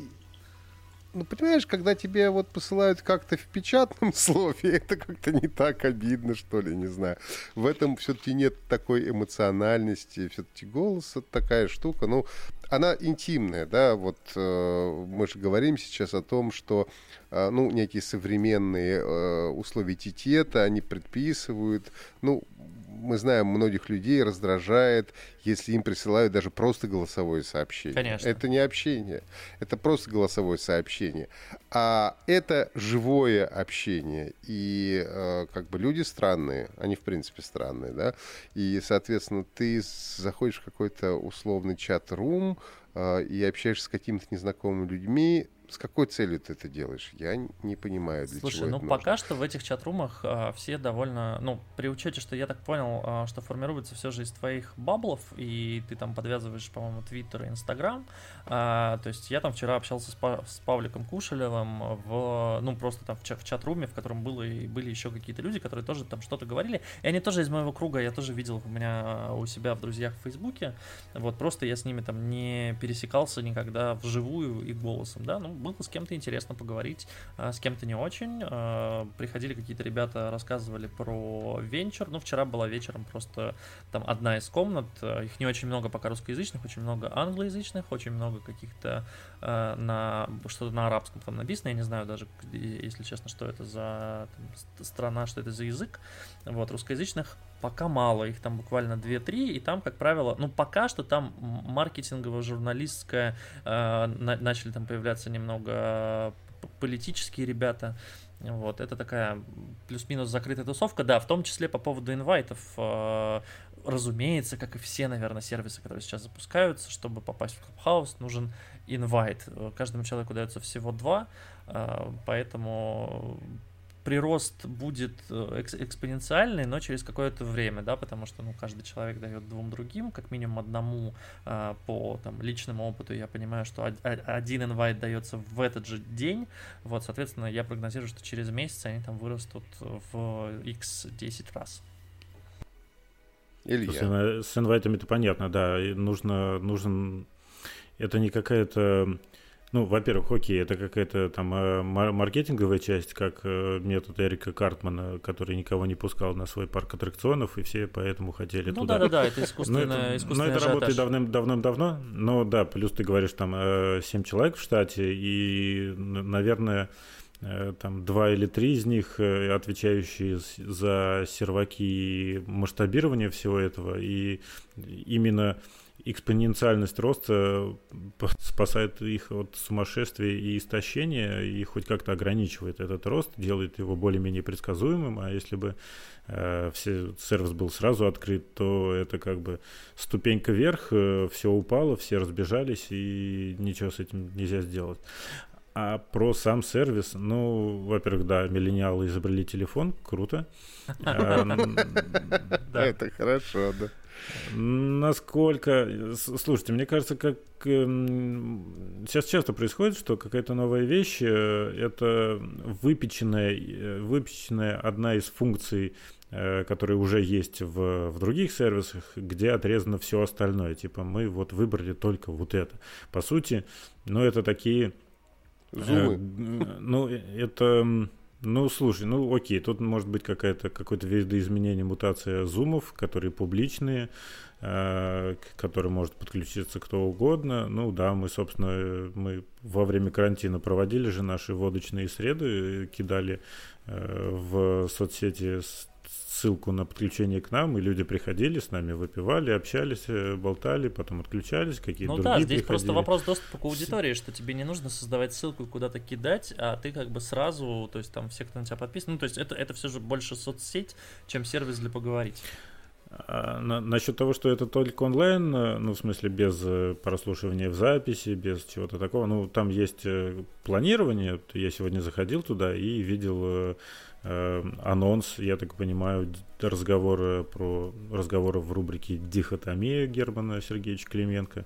ну, понимаешь, когда тебе вот посылают как-то в печатном *laughs* слове, это как-то не так обидно, что ли, не знаю. В этом все-таки нет такой эмоциональности, все-таки голос это такая штука, ну, она интимная, да, вот э, мы же говорим сейчас о том, что, э, ну, некие современные э, условия этикета, они предписывают, ну, мы знаем, многих людей раздражает, если им присылают даже просто голосовое сообщение. Конечно. Это не общение, это просто голосовое сообщение. А это живое общение. И э, как бы люди странные, они в принципе странные, да. И, соответственно, ты заходишь в какой-то условный чат-рум, э, и общаешься с какими-то незнакомыми людьми, С какой целью ты это делаешь? Я не понимаю, для Слушай, чего ну это пока нужно. что в этих чат-румах а, все довольно, ну, при учете, что я так понял, а, что формируется все же из твоих баблов, и ты там подвязываешь, по-моему, Твиттер и Инстаграм. А, то есть я там вчера общался с, Па- с Павликом Кушелевым в, ну, просто там в, ча- в чат-руме, в котором было, и были еще какие-то люди, которые тоже там что-то говорили. И они тоже из моего круга, я тоже видел у меня у себя в друзьях в Фейсбуке. Вот просто я с ними там не пересекался никогда вживую и голосом, да, ну, было с кем-то интересно поговорить, а с кем-то не очень. А, Приходили какие-то ребята, рассказывали про венчур. Ну, вчера была вечером просто там одна из комнат. а, Их не очень много пока русскоязычных, очень много англоязычных, очень много каких-то на что-то на арабском там написано. Я не знаю даже, если честно, что это за там, ст- страна, что это за язык. Вот, русскоязычных пока мало, их там буквально 2-3, и там, как правило, ну, пока что там м- маркетингово-журналистское, э, на- начали там появляться немного э, политические ребята, вот, это такая плюс-минус закрытая тусовка, да, в том числе по поводу инвайтов, э, разумеется, как и все, наверное, сервисы, которые сейчас запускаются, чтобы попасть в Clubhouse, нужен инвайт. Каждому человеку дается всего два, э, поэтому прирост будет э, экс- экспоненциальный, но через какое-то время, да, потому что, ну, каждый человек дает двум другим, как минимум одному а, по там личному опыту. Я понимаю, что один инвайт дается в этот же день, вот, соответственно, я прогнозирую, что через месяц они там вырастут в x 10 раз. Илья. С, инва- с инвайтами это понятно, да. Нужно, нужен... Это не какая-то... Ну, во-первых, окей, это какая-то там э, мар- маркетинговая часть, как э, метод Эрика Картмана, который никого не пускал на свой парк аттракционов, и все поэтому хотели Ну туда. да-да-да, это *laughs* Но искусственное, это, но искусственный это работает ажиотаж. давным, давным-давно. Но да, плюс ты говоришь, там э, 7 человек в штате, и, наверное, э, там два или три из них э, отвечающие за серваки и масштабирование всего этого. И именно экспоненциальность роста п- спасает их от сумасшествия и истощения и хоть как-то ограничивает этот рост, делает его более-менее предсказуемым, а если бы э, все, сервис был сразу открыт, то это как бы ступенька вверх, все упало, все разбежались и ничего с этим нельзя сделать. А про сам сервис, ну, во-первых, да, миллениалы изобрели телефон, круто. *laughs* Да. Это хорошо, да. Насколько... Слушайте, мне кажется, как эм, сейчас часто происходит, что какая-то новая вещь э, это выпеченная, э, выпеченная одна из функций, э, которые уже есть в, в других сервисах, где отрезано все остальное. Типа мы вот выбрали только вот это. По сути, ну это такие... э, Зумы. г- ну, э, это... ну, слушай, ну окей, тут может быть какая-то какое-то видоизменение, мутация зумов, которые публичные, э, к которым может подключиться кто угодно. Ну да, мы, собственно, э, мы во время карантина проводили же наши водочные среды, э, кидали э, в соцсети ссылку на подключение к нам, и люди приходили с нами, выпивали, общались, э, болтали, потом отключались, какие-то Ну другие да, здесь просто приходили. вопрос доступа к аудитории, что тебе не нужно создавать ссылку и куда-то кидать, а ты как бы сразу, то есть там все, кто на тебя подписан, ну то есть это, это все же больше соцсеть, чем сервис для поговорить. А, на- насчет того, что это только онлайн, э, ну, в смысле, без э, прослушивания в записи, без чего-то такого, ну, там есть планирование. Я сегодня заходил туда и видел анонс, я так понимаю, разговора про разговоры в рубрике «Дихотомия» Германа Сергеевича Клименко,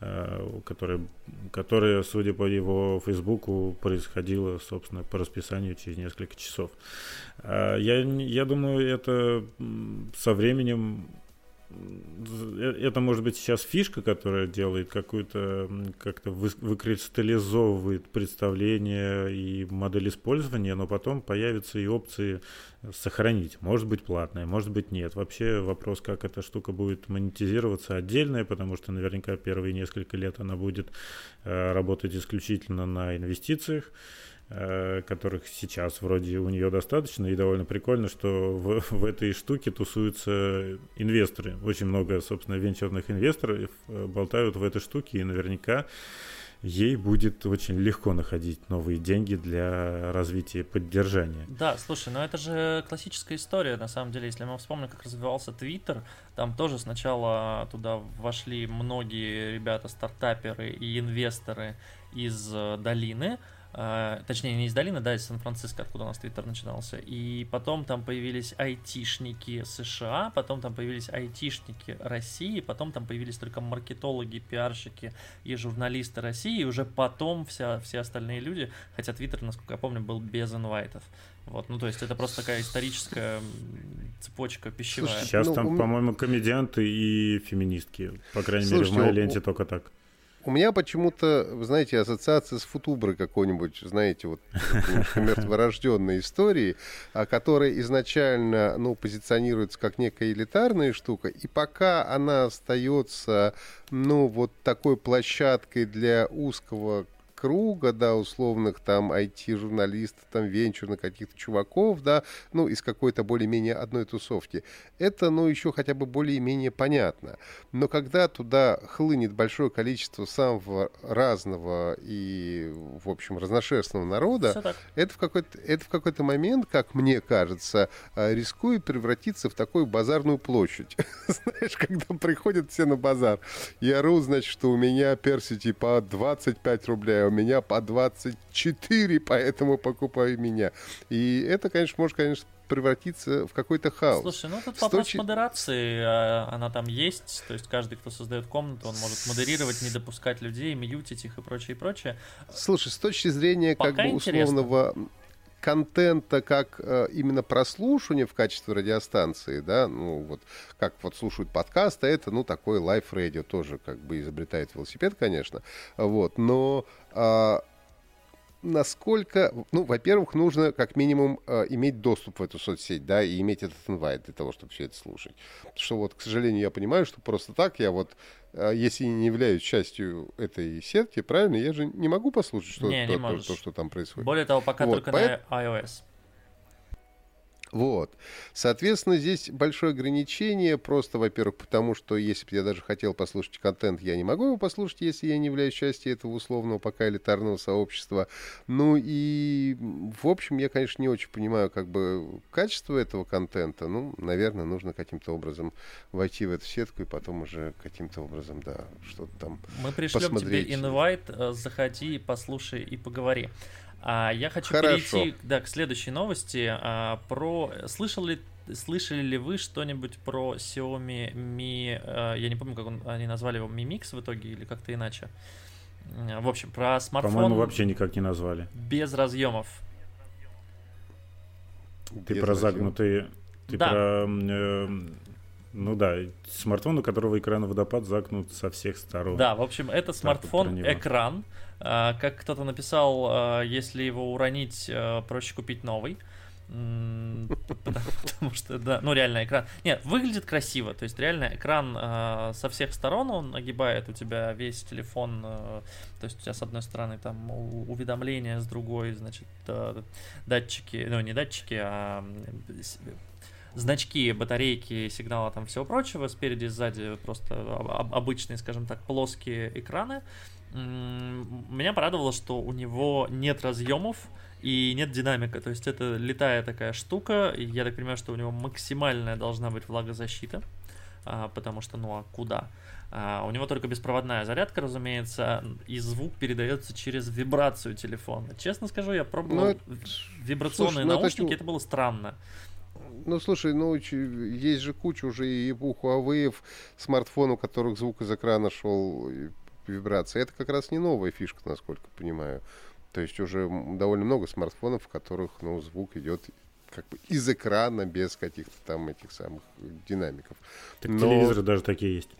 э, которая, которая, судя по его фейсбуку, происходила, собственно, по расписанию через несколько часов. А, Я, я думаю, это со временем э- это может быть сейчас фишка, которая делает какую-то как-то вы- выкристаллизовывает представление и модель использования, но потом появятся и опции сохранить. Может быть платная, может быть нет. Вообще вопрос, как эта штука будет монетизироваться отдельная, потому что наверняка первые несколько лет она будет э, работать исключительно на инвестициях э, которых сейчас вроде у нее достаточно, и довольно прикольно, что в, *laughs* в этой штуке тусуются инвесторы. Очень много, собственно, венчурных инвесторов э, болтают в этой штуке, и наверняка ей будет очень легко находить новые деньги для развития и поддержания. Да, слушай, ну это же классическая история, на самом деле, если мы вспомним, как развивался Твиттер, там тоже сначала туда вошли многие ребята, стартаперы и инвесторы из э, долины, точнее, не из долины, да, из Сан-Франциско, откуда у нас Твиттер начинался. И потом там появились айтишники США, потом там появились айтишники России, потом там появились только маркетологи, пиарщики и журналисты России, и уже потом вся, все остальные люди, хотя Твиттер, насколько я помню, был без инвайтов. Вот, ну то есть это просто такая историческая цепочка пищевая. Слушай, Сейчас ну, там, у... по-моему, комедианты и феминистки. По крайней Слушайте, мере, в моей ленте у... только так. У меня почему-то, вы знаете, ассоциация с футуброй какой-нибудь, знаете, вот мертворожденной *laughs* истории, а которая изначально, ну, позиционируется как некая элитарная штука, и пока она остается, ну, вот такой площадкой для узкого круга, да, условных там IT-журналистов, там венчурных каких-то чуваков, да, ну, из какой-то более-менее одной тусовки. Это, ну, еще хотя бы более-менее понятно. Но когда туда хлынет большое количество самого разного и, в общем, разношерстного народа, это в какой-то это в какой-то момент, как мне кажется, а, рискует превратиться в такую базарную площадь. *laughs* Знаешь, когда приходят все на базар, я ору, значит, что у меня перси типа 25 рублей, а у меня по 24, поэтому покупай меня. И это, конечно, может, конечно, превратиться в какой-то хаос. Слушай, ну тут вопрос модерации, а, она там есть, то есть каждый, кто создает комнату, он может модерировать, не допускать людей, мьютить их и прочее, и прочее. Слушай, с точки зрения Пока как бы условного интересно контента как э, именно прослушивание в качестве радиостанции, да, ну вот как вот слушают подкасты, это ну такой лайф-радио тоже как бы изобретает велосипед, конечно, вот, но э, насколько, ну, во-первых, нужно как минимум э, иметь доступ в эту соцсеть, да, и иметь этот инвайт для того, чтобы все это слушать. Потому что вот, к сожалению, я понимаю, что просто так я вот, э, если не являюсь частью этой сетки, правильно, я же не могу послушать, что, не, то, не то, то, что там происходит. Более того, пока вот, только поэт... на iOS. Вот. Соответственно, здесь большое ограничение, просто, во-первых, потому что если бы я даже хотел послушать контент, я не могу его послушать, если я не являюсь частью этого условного пока элитарного сообщества. Ну и, в общем, я, конечно, не очень понимаю как бы качество этого контента. Ну, наверное, нужно каким-то образом войти в эту сетку и потом уже каким-то образом, да, что-то там Мы пришлем посмотреть. тебе инвайт, э, заходи, послушай и поговори. А я хочу Хорошо. перейти да, к следующей новости. А, про слышал ли слышали ли вы что-нибудь про Xiaomi Mi? А, я не помню, как он, они назвали его Mi Mix в итоге или как-то иначе. В общем, про смартфон. По-моему, вообще никак не назвали. Без разъемов. Ты без про разъем. загнутые. Ты да. про. Э, ну да, смартфон, у которого экран водопад загнут со всех сторон. Да, в общем, это смартфон экран. А, как кто-то написал, а, если его уронить, а, проще купить новый. *laughs* Потому, что, да, ну реально экран. Нет, выглядит красиво. То есть реально экран со всех сторон он огибает у тебя весь телефон. То есть у тебя с одной стороны там уведомления, с другой, значит, датчики, ну не датчики, а значки, батарейки, сигнала там всего прочего. Спереди, сзади просто обычные, скажем так, плоские экраны. Меня порадовало, что у него нет разъемов и нет динамика. То есть это летая такая штука. Я так понимаю, что у него максимальная должна быть влагозащита. А, потому что, ну а куда? А, у него только беспроводная зарядка, разумеется, и звук передается через вибрацию телефона. Честно скажу, я пробовал ну, вибрационные слушай, ну, наушники, это... это было странно. Ну, слушай, ну, есть же куча уже и Huawei смартфонов, у которых звук из экрана шел вибрации. Это как раз не новая фишка, насколько понимаю. То есть уже довольно много смартфонов, в которых ну, звук идет как бы из экрана без каких-то там этих самых динамиков. Так Но... телевизоры даже такие есть.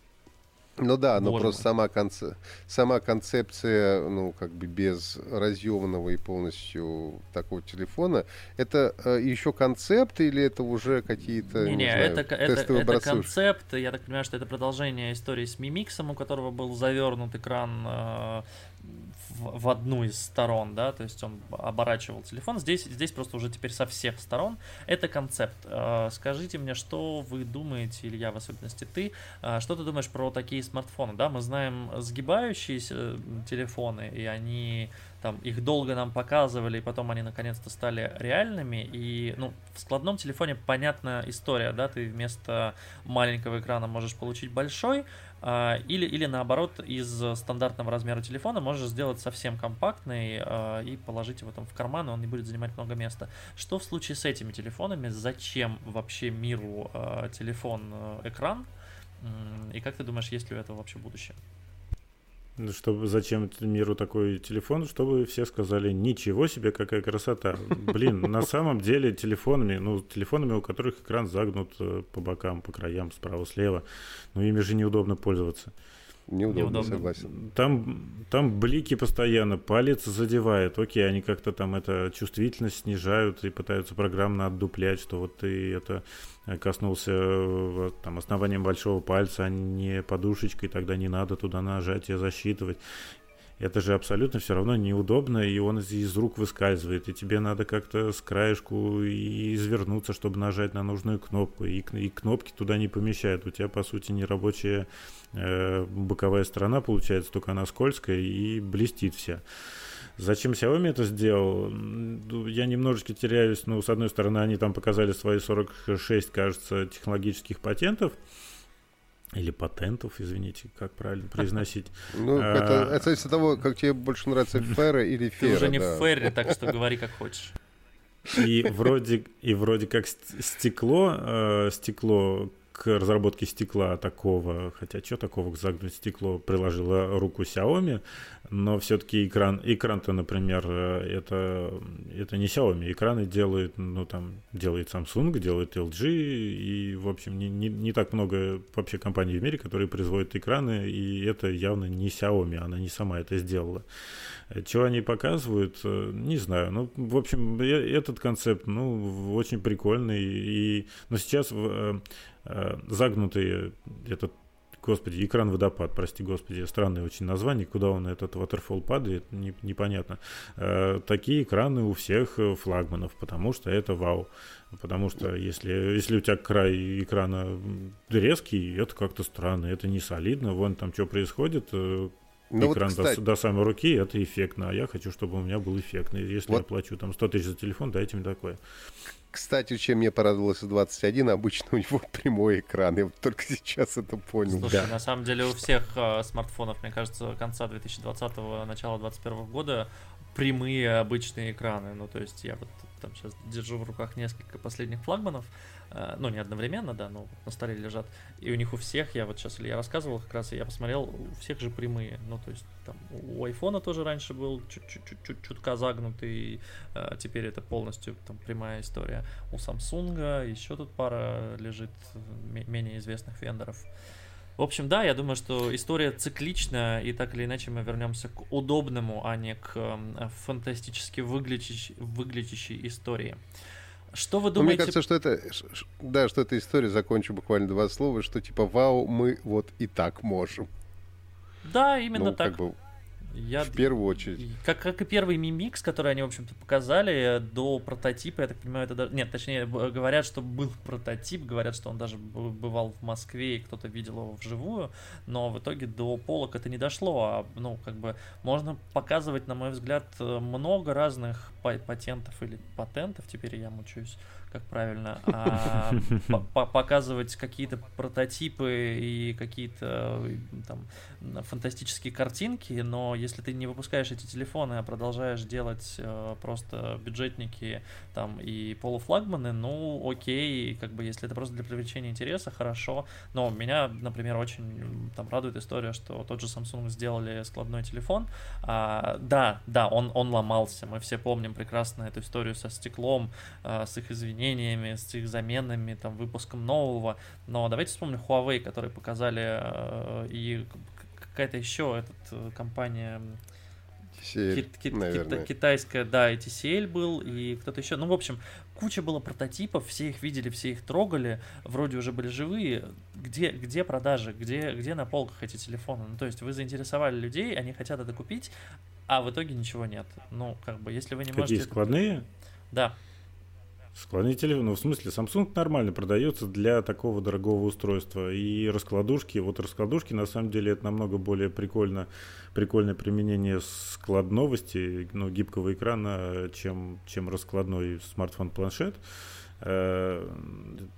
Ну да, но просто сама, конце... сама концепция, ну, как бы без разъемного и полностью такого телефона, это э, еще концепт или это уже какие-то, не, не, не знаю, это, это, это концепт, я так понимаю, что это продолжение истории с Мимиксом, у которого был завернут экран э, в, одну из сторон, да, то есть он оборачивал телефон. Здесь, здесь просто уже теперь со всех сторон. Это концепт. Э, скажите мне, что вы думаете, Илья, в особенности ты, э, что ты думаешь про такие смартфоны, да? Мы знаем сгибающиеся телефоны, и они там их долго нам показывали, и потом они наконец-то стали реальными. И ну, в складном телефоне понятная история, да, ты вместо маленького экрана можешь получить большой, или, или наоборот, из стандартного размера телефона можешь сделать совсем компактный а, и положить его там в карман, и он не будет занимать много места. Что в случае с этими телефонами? Зачем вообще миру а, телефон-экран? И как ты думаешь, есть ли у этого вообще будущее? Ну, чтобы зачем миру такой телефон, чтобы все сказали, ничего себе, какая красота. Блин, на самом деле телефонами, ну, телефонами, у которых экран загнут э, по бокам, по краям, справа, слева, ну, ими же неудобно пользоваться. Неудобно, Неудобно, согласен. Там, там блики постоянно, палец задевает. Окей, они как-то там это чувствительность снижают и пытаются программно отдуплять, что вот ты это коснулся э, там, основанием большого пальца, а не подушечкой, тогда не надо туда нажатие засчитывать. Это же абсолютно все равно неудобно, и он из, рук выскальзывает, и тебе надо как-то с краешку извернуться, чтобы нажать на нужную кнопку, и, и кнопки туда не помещают. У тебя, по сути, нерабочая э, боковая сторона получается, только она скользкая и блестит вся. Зачем Xiaomi это сделал? Я немножечко теряюсь. Ну, с одной стороны, они там показали свои 46, кажется, технологических патентов. Или патентов, извините, как правильно произносить. *laughs* Ну, а, это, это зависит от того, как тебе больше нравится *laughs* Ферра или Ферра. Ты уже не в Ферре, так что говори как хочешь. И вроде, и вроде как стекло, э, стекло к разработке стекла такого, хотя что такого к загнуть стекло, приложила руку Xiaomi, но все-таки экран, экран-то, например, это, это не Xiaomi, экраны делает, ну там, делает Samsung, делает LG, и, в общем, не, не, не так много вообще компаний в мире, которые производят экраны, и это явно не Xiaomi, она не сама это сделала. Чего они показывают, не знаю. Ну, в общем, этот концепт, ну, очень прикольный, и, но сейчас Э, загнутый этот Господи, экран водопад, прости господи, странное очень название, куда он этот waterfall падает, не, непонятно. Э, такие экраны у всех флагманов, потому что это вау. Потому что если, если у тебя край экрана резкий, это как-то странно, это не солидно. Вон там что происходит, э, ну экран вот, кстати, до, до самой руки, это эффектно. А я хочу, чтобы у меня был эффектный. Если вот. я плачу там 100 тысяч за телефон, дайте мне такое. Кстати, чем мне порадовалось 21, обычно у него *laughs* прямой экран. Я вот только сейчас это понял. Слушай, да. на самом деле у всех э, смартфонов, мне кажется, конца 2020-го, начала 2021 года прямые обычные экраны. Ну, то есть я вот там сейчас держу в руках несколько последних флагманов. Э, ну, не одновременно, да, но на столе лежат. И у них у всех, я вот сейчас, я рассказывал как раз, и я посмотрел, у всех же прямые. Ну, то есть там у айфона тоже раньше был чуть-чуть чутка загнутый, а теперь это полностью там прямая история. У Samsung еще тут пара лежит менее известных вендоров. В общем, да, я думаю, что история цикличная, и так или иначе мы вернемся к удобному, а не к фантастически выглядящей, выглядящей истории. Что вы думаете? Ну, мне кажется, что это, да, что эта история, закончу буквально два слова, что типа, вау, мы вот и так можем. Да, именно ну, так. Как бы, я, в первую очередь. Как, как и первый мимикс, который они, в общем-то, показали до прототипа, я так понимаю, это даже... Нет, точнее, говорят, что был прототип, говорят, что он даже бывал в Москве, и кто-то видел его вживую, но в итоге до полок это не дошло, а, ну, как бы, можно показывать, на мой взгляд, много разных патентов или патентов, теперь я мучаюсь, как правильно, а, показывать какие-то прототипы и какие-то там фантастические картинки, но если ты не выпускаешь эти телефоны, а продолжаешь делать э, просто бюджетники там и полуфлагманы, ну окей, как бы если это просто для привлечения интереса, хорошо. Но меня, например, очень там радует история, что тот же Samsung сделали складной телефон. А, да, да, он, он ломался. Мы все помним прекрасно эту историю со стеклом, а, с их извинениями изменениями, с их заменами, там, выпуском нового. Но давайте вспомним Huawei, которые показали, э, и какая-то еще этот, э, компания TCL, кит, кит, кит, китайская, да, и TCL был, и кто-то еще. Ну, в общем, куча было прототипов, все их видели, все их трогали, вроде уже были живые. Где, где продажи, где, где на полках эти телефоны? Ну, то есть вы заинтересовали людей, они хотят это купить, а в итоге ничего нет. Ну, как бы, если вы не Какие можете... складные? Да. Складные телефоны, ну, в смысле, Samsung нормально продается для такого дорогого устройства. И раскладушки, вот раскладушки, на самом деле, это намного более прикольно, прикольное применение складновости, ну, гибкого экрана, чем, чем раскладной смартфон-планшет.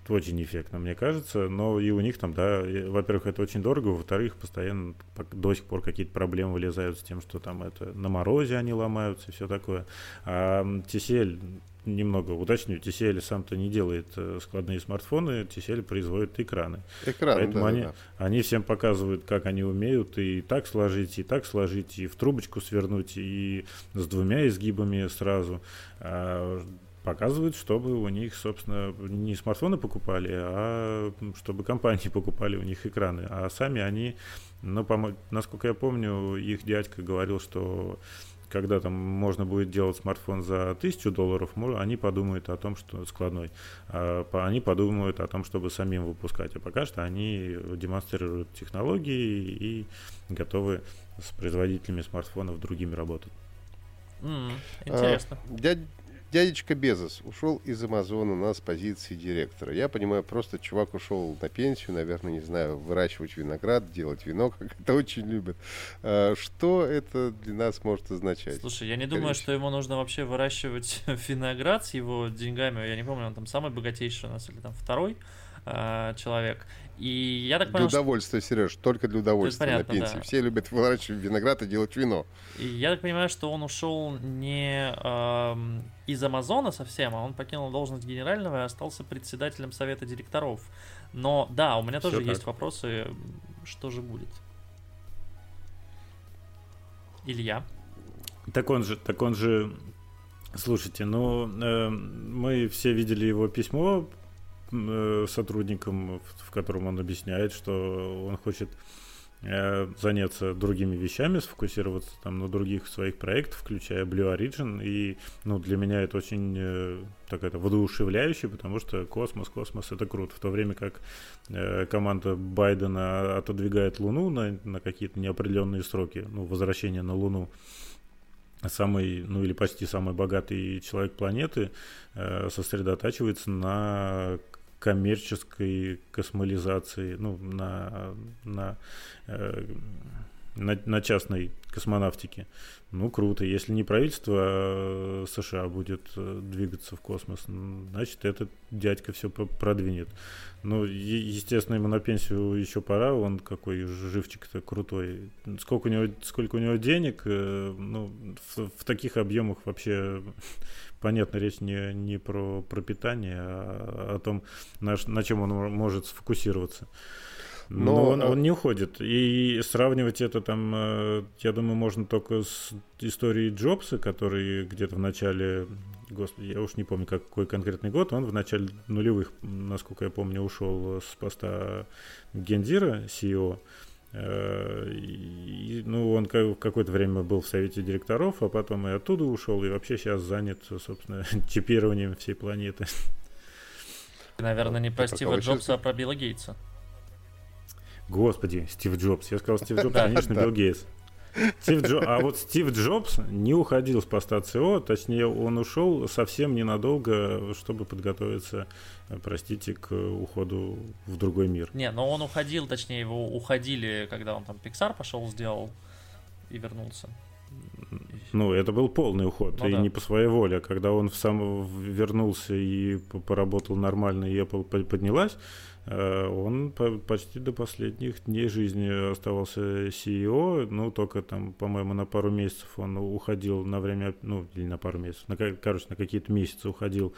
Очень эффектно, мне кажется. Но и у них там, да, во-первых, это очень дорого, во-вторых, постоянно до сих пор какие-то проблемы вылезают с тем, что там это на морозе они ломаются и все такое. А TCL немного уточню, TCL сам-то не делает э, складные смартфоны, TCL производит экраны. Экраны, Поэтому да, они, да. они всем показывают, как они умеют и так сложить, и так сложить, и в трубочку свернуть, и с двумя изгибами сразу. Показывают, чтобы у них, собственно, не смартфоны покупали, а чтобы компании *laughs* покупали у них экраны. А сами они, ну, по насколько я помню, их дядька говорил, что когда там можно будет делать смартфон за тысячу долларов, они подумают о том, что складной, а они подумают о том, чтобы самим выпускать. А пока что они демонстрируют технологии и готовы с производителями смартфонов другими работать. Mm, интересно. А, дядь, дядечка Безос ушел из Амазона на с позиции директора. Я понимаю, просто чувак ушел на пенсию, наверное, не знаю, выращивать виноград, делать вино, *laughs* как это очень любят. А, что это для нас может означать? Слушай, я не думаю, что ему нужно вообще выращивать *laughs* виноград с его деньгами. Я не помню, он там самый богатейший у нас или там второй а, человек. И я так понял, Для удовольствия, что... Сереж, только для удовольствия понятно, на пенсии. Да. Все любят выращивать виноград и делать вино. И я так понимаю, что он ушел не э, из Амазона совсем, а он покинул должность генерального и остался председателем совета директоров. Но да, у меня Все тоже так. есть вопросы, что же будет. Илья. Так он же, так он же, слушайте, ну э, мы все видели его письмо Э, сотрудникам, в котором он объясняет, что он хочет э, заняться другими вещами, сфокусироваться там на других своих проектах, включая Blue Origin. И ну, для меня это очень э, так это воодушевляюще, потому что космос, космос это круто. В то время как э, команда Байдена отодвигает Луну на, на какие-то неопределенные сроки, ну, возвращение на Луну, самый, ну или почти самый богатый человек планеты э, сосредотачивается на коммерческой космолизации, ну, на, на, э, на, на частной космонавтике. Ну, круто. Если не правительство а США будет э, двигаться в космос, значит, этот дядька все продвинет. Ну, естественно, ему на пенсию еще пора, он какой живчик-то крутой. Сколько у него, сколько у него денег, э, ну, в, в таких объемах вообще понятно, речь не, не про пропитание, а о том, на, на чем он может сфокусироваться. Но, Но он, он не уходит. И сравнивать это там, э, я думаю, можно только с историей Джобса, который где-то в начале, господи, я уж не помню, какой конкретный год, он в начале нулевых, насколько я помню, ушел с поста гендира CEO. Э, и, ну, он какое-то время был в совете директоров, а потом и оттуда ушел, и вообще сейчас занят, собственно, *laughs* чипированием всей планеты. Наверное, не про Стива Джобса, а про Билла Гейтса. Господи, Стив Джобс. Я сказал Стив *laughs* Джобс, конечно, Билл Гейтс. Стив Джо... А вот Стив Джобс не уходил с поста ЦО, точнее, он ушел совсем ненадолго, чтобы подготовиться, простите, к уходу в другой мир. Не, но он уходил, точнее, его уходили, когда он там Pixar пошел, сделал и вернулся. Ну, это был полный уход, ну, и да. не по своей воле. Когда он сам вернулся и поработал нормально, и Apple поднялась, Э, он почти до последних дней жизни оставался CEO, ну, только там, по-моему, на пару месяцев он уходил на время, ну, или на пару месяцев, на, короче, на какие-то месяцы уходил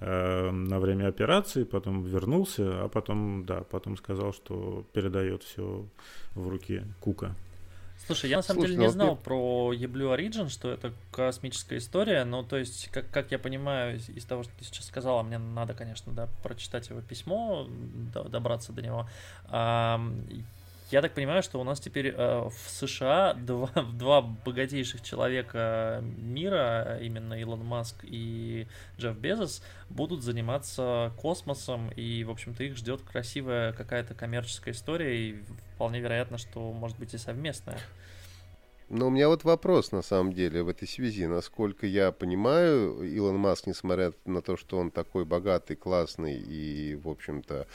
э, на время операции, потом вернулся, а потом, да, потом сказал, что передает все в руки Кука. Слушай, я на самом Слушай, деле не ну, знал ты... про Еблю Origin, что это космическая история, но то есть, как, как я понимаю из, из того, что ты сейчас сказала, мне надо, конечно, да, прочитать его письмо, добраться до него. Я так понимаю, что у нас теперь э, в США два, *laughs* два богатейших человека мира, именно Илон Маск и Джефф Безос, будут заниматься космосом, и, в общем-то, их ждет красивая какая-то коммерческая история, и вполне вероятно, что может быть и совместная. Но у меня вот вопрос, на самом деле, в этой связи. Насколько я понимаю, Илон Маск, несмотря на то, что он такой богатый, классный и, в общем-то,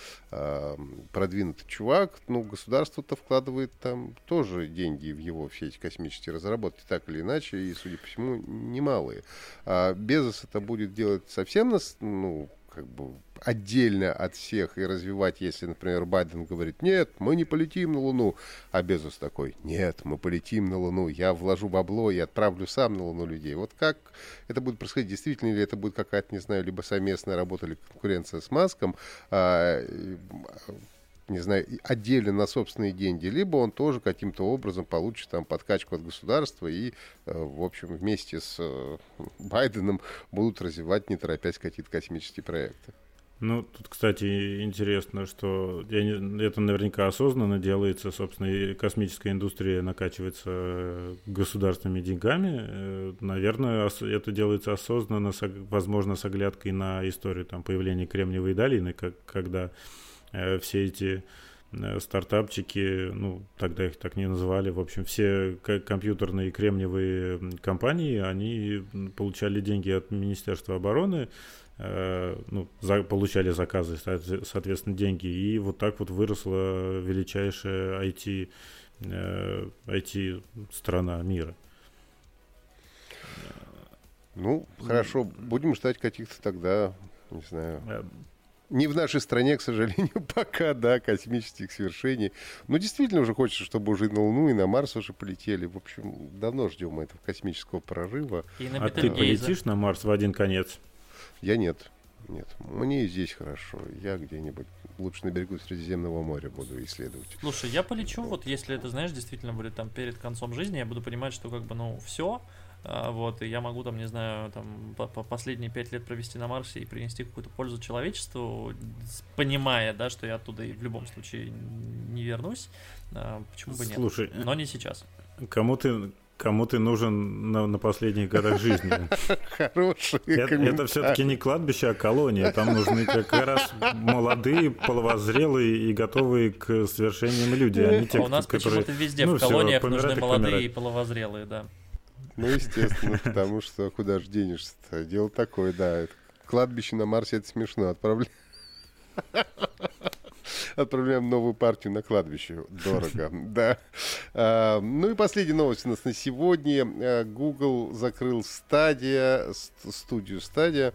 продвинутый чувак, ну, государство-то вкладывает там тоже деньги в его все эти космические разработки, так или иначе, и, судя по всему, немалые. А Безос это будет делать совсем, ну, как бы отдельно от всех и развивать, если, например, Байден говорит, нет, мы не полетим на Луну, а Безус такой, нет, мы полетим на Луну, я вложу бабло и отправлю сам на Луну людей. Вот как это будет происходить, действительно, или это будет какая-то, не знаю, либо совместная работа, или конкуренция с Маском, а, не знаю, отдельно на собственные деньги, либо он тоже каким-то образом получит там подкачку от государства и, э, в общем, вместе с э, Байденом будут развивать, не торопясь, какие-то космические проекты. Ну, тут, кстати, интересно, что я не, это наверняка осознанно делается, собственно, и космическая индустрия накачивается э, государственными деньгами. Наверное, это делается осознанно, возможно, с оглядкой на историю там, появления Кремниевой долины, как, когда все эти э, стартапчики, ну, тогда их так не называли, в общем, все компьютерные кремниевые компании, они получали деньги от Министерства обороны, э, ну, за, получали заказы, соответственно, деньги, и вот так вот выросла величайшая IT, IT-страна мира. Ну, хорошо, будем ждать каких-то тогда, не знаю, не в нашей стране, к сожалению, *laughs* пока, да, космических свершений. Но действительно уже хочется, чтобы уже и на Луну, и на Марс уже полетели. В общем, давно ждем этого космического прорыва. а ты полетишь на Марс в один конец? Я нет. Нет, мне и здесь хорошо. Я где-нибудь лучше на берегу Средиземного моря буду исследовать. Слушай, я полечу, вот если это, знаешь, действительно будет там перед концом жизни, я буду понимать, что как бы, ну, все, вот, и я могу там, не знаю, там, по, по последние пять лет провести на Марсе и принести какую-то пользу человечеству, понимая, да, что я оттуда и в любом случае не вернусь, а, почему бы нет? Слушай, но не сейчас. Кому ты, кому ты нужен на, на последних годах жизни. *laughs* Хороший Это, это все-таки не кладбище, а колония. Там нужны как раз молодые, половозрелые и готовые к свершениям люди. А, не те, а у нас которые... почему-то везде ну, в колониях все, нужны молодые помирать. и половозрелые, да. *laughs* Ну, естественно, потому что куда же денешься-то? Дело такое, да. Кладбище на Марсе это смешно. Отправляем. *laughs* Отправляем новую партию на кладбище. Дорого, *laughs* да. А, ну и последняя новость у нас на сегодня. А, Google закрыл стадия, студию стадия.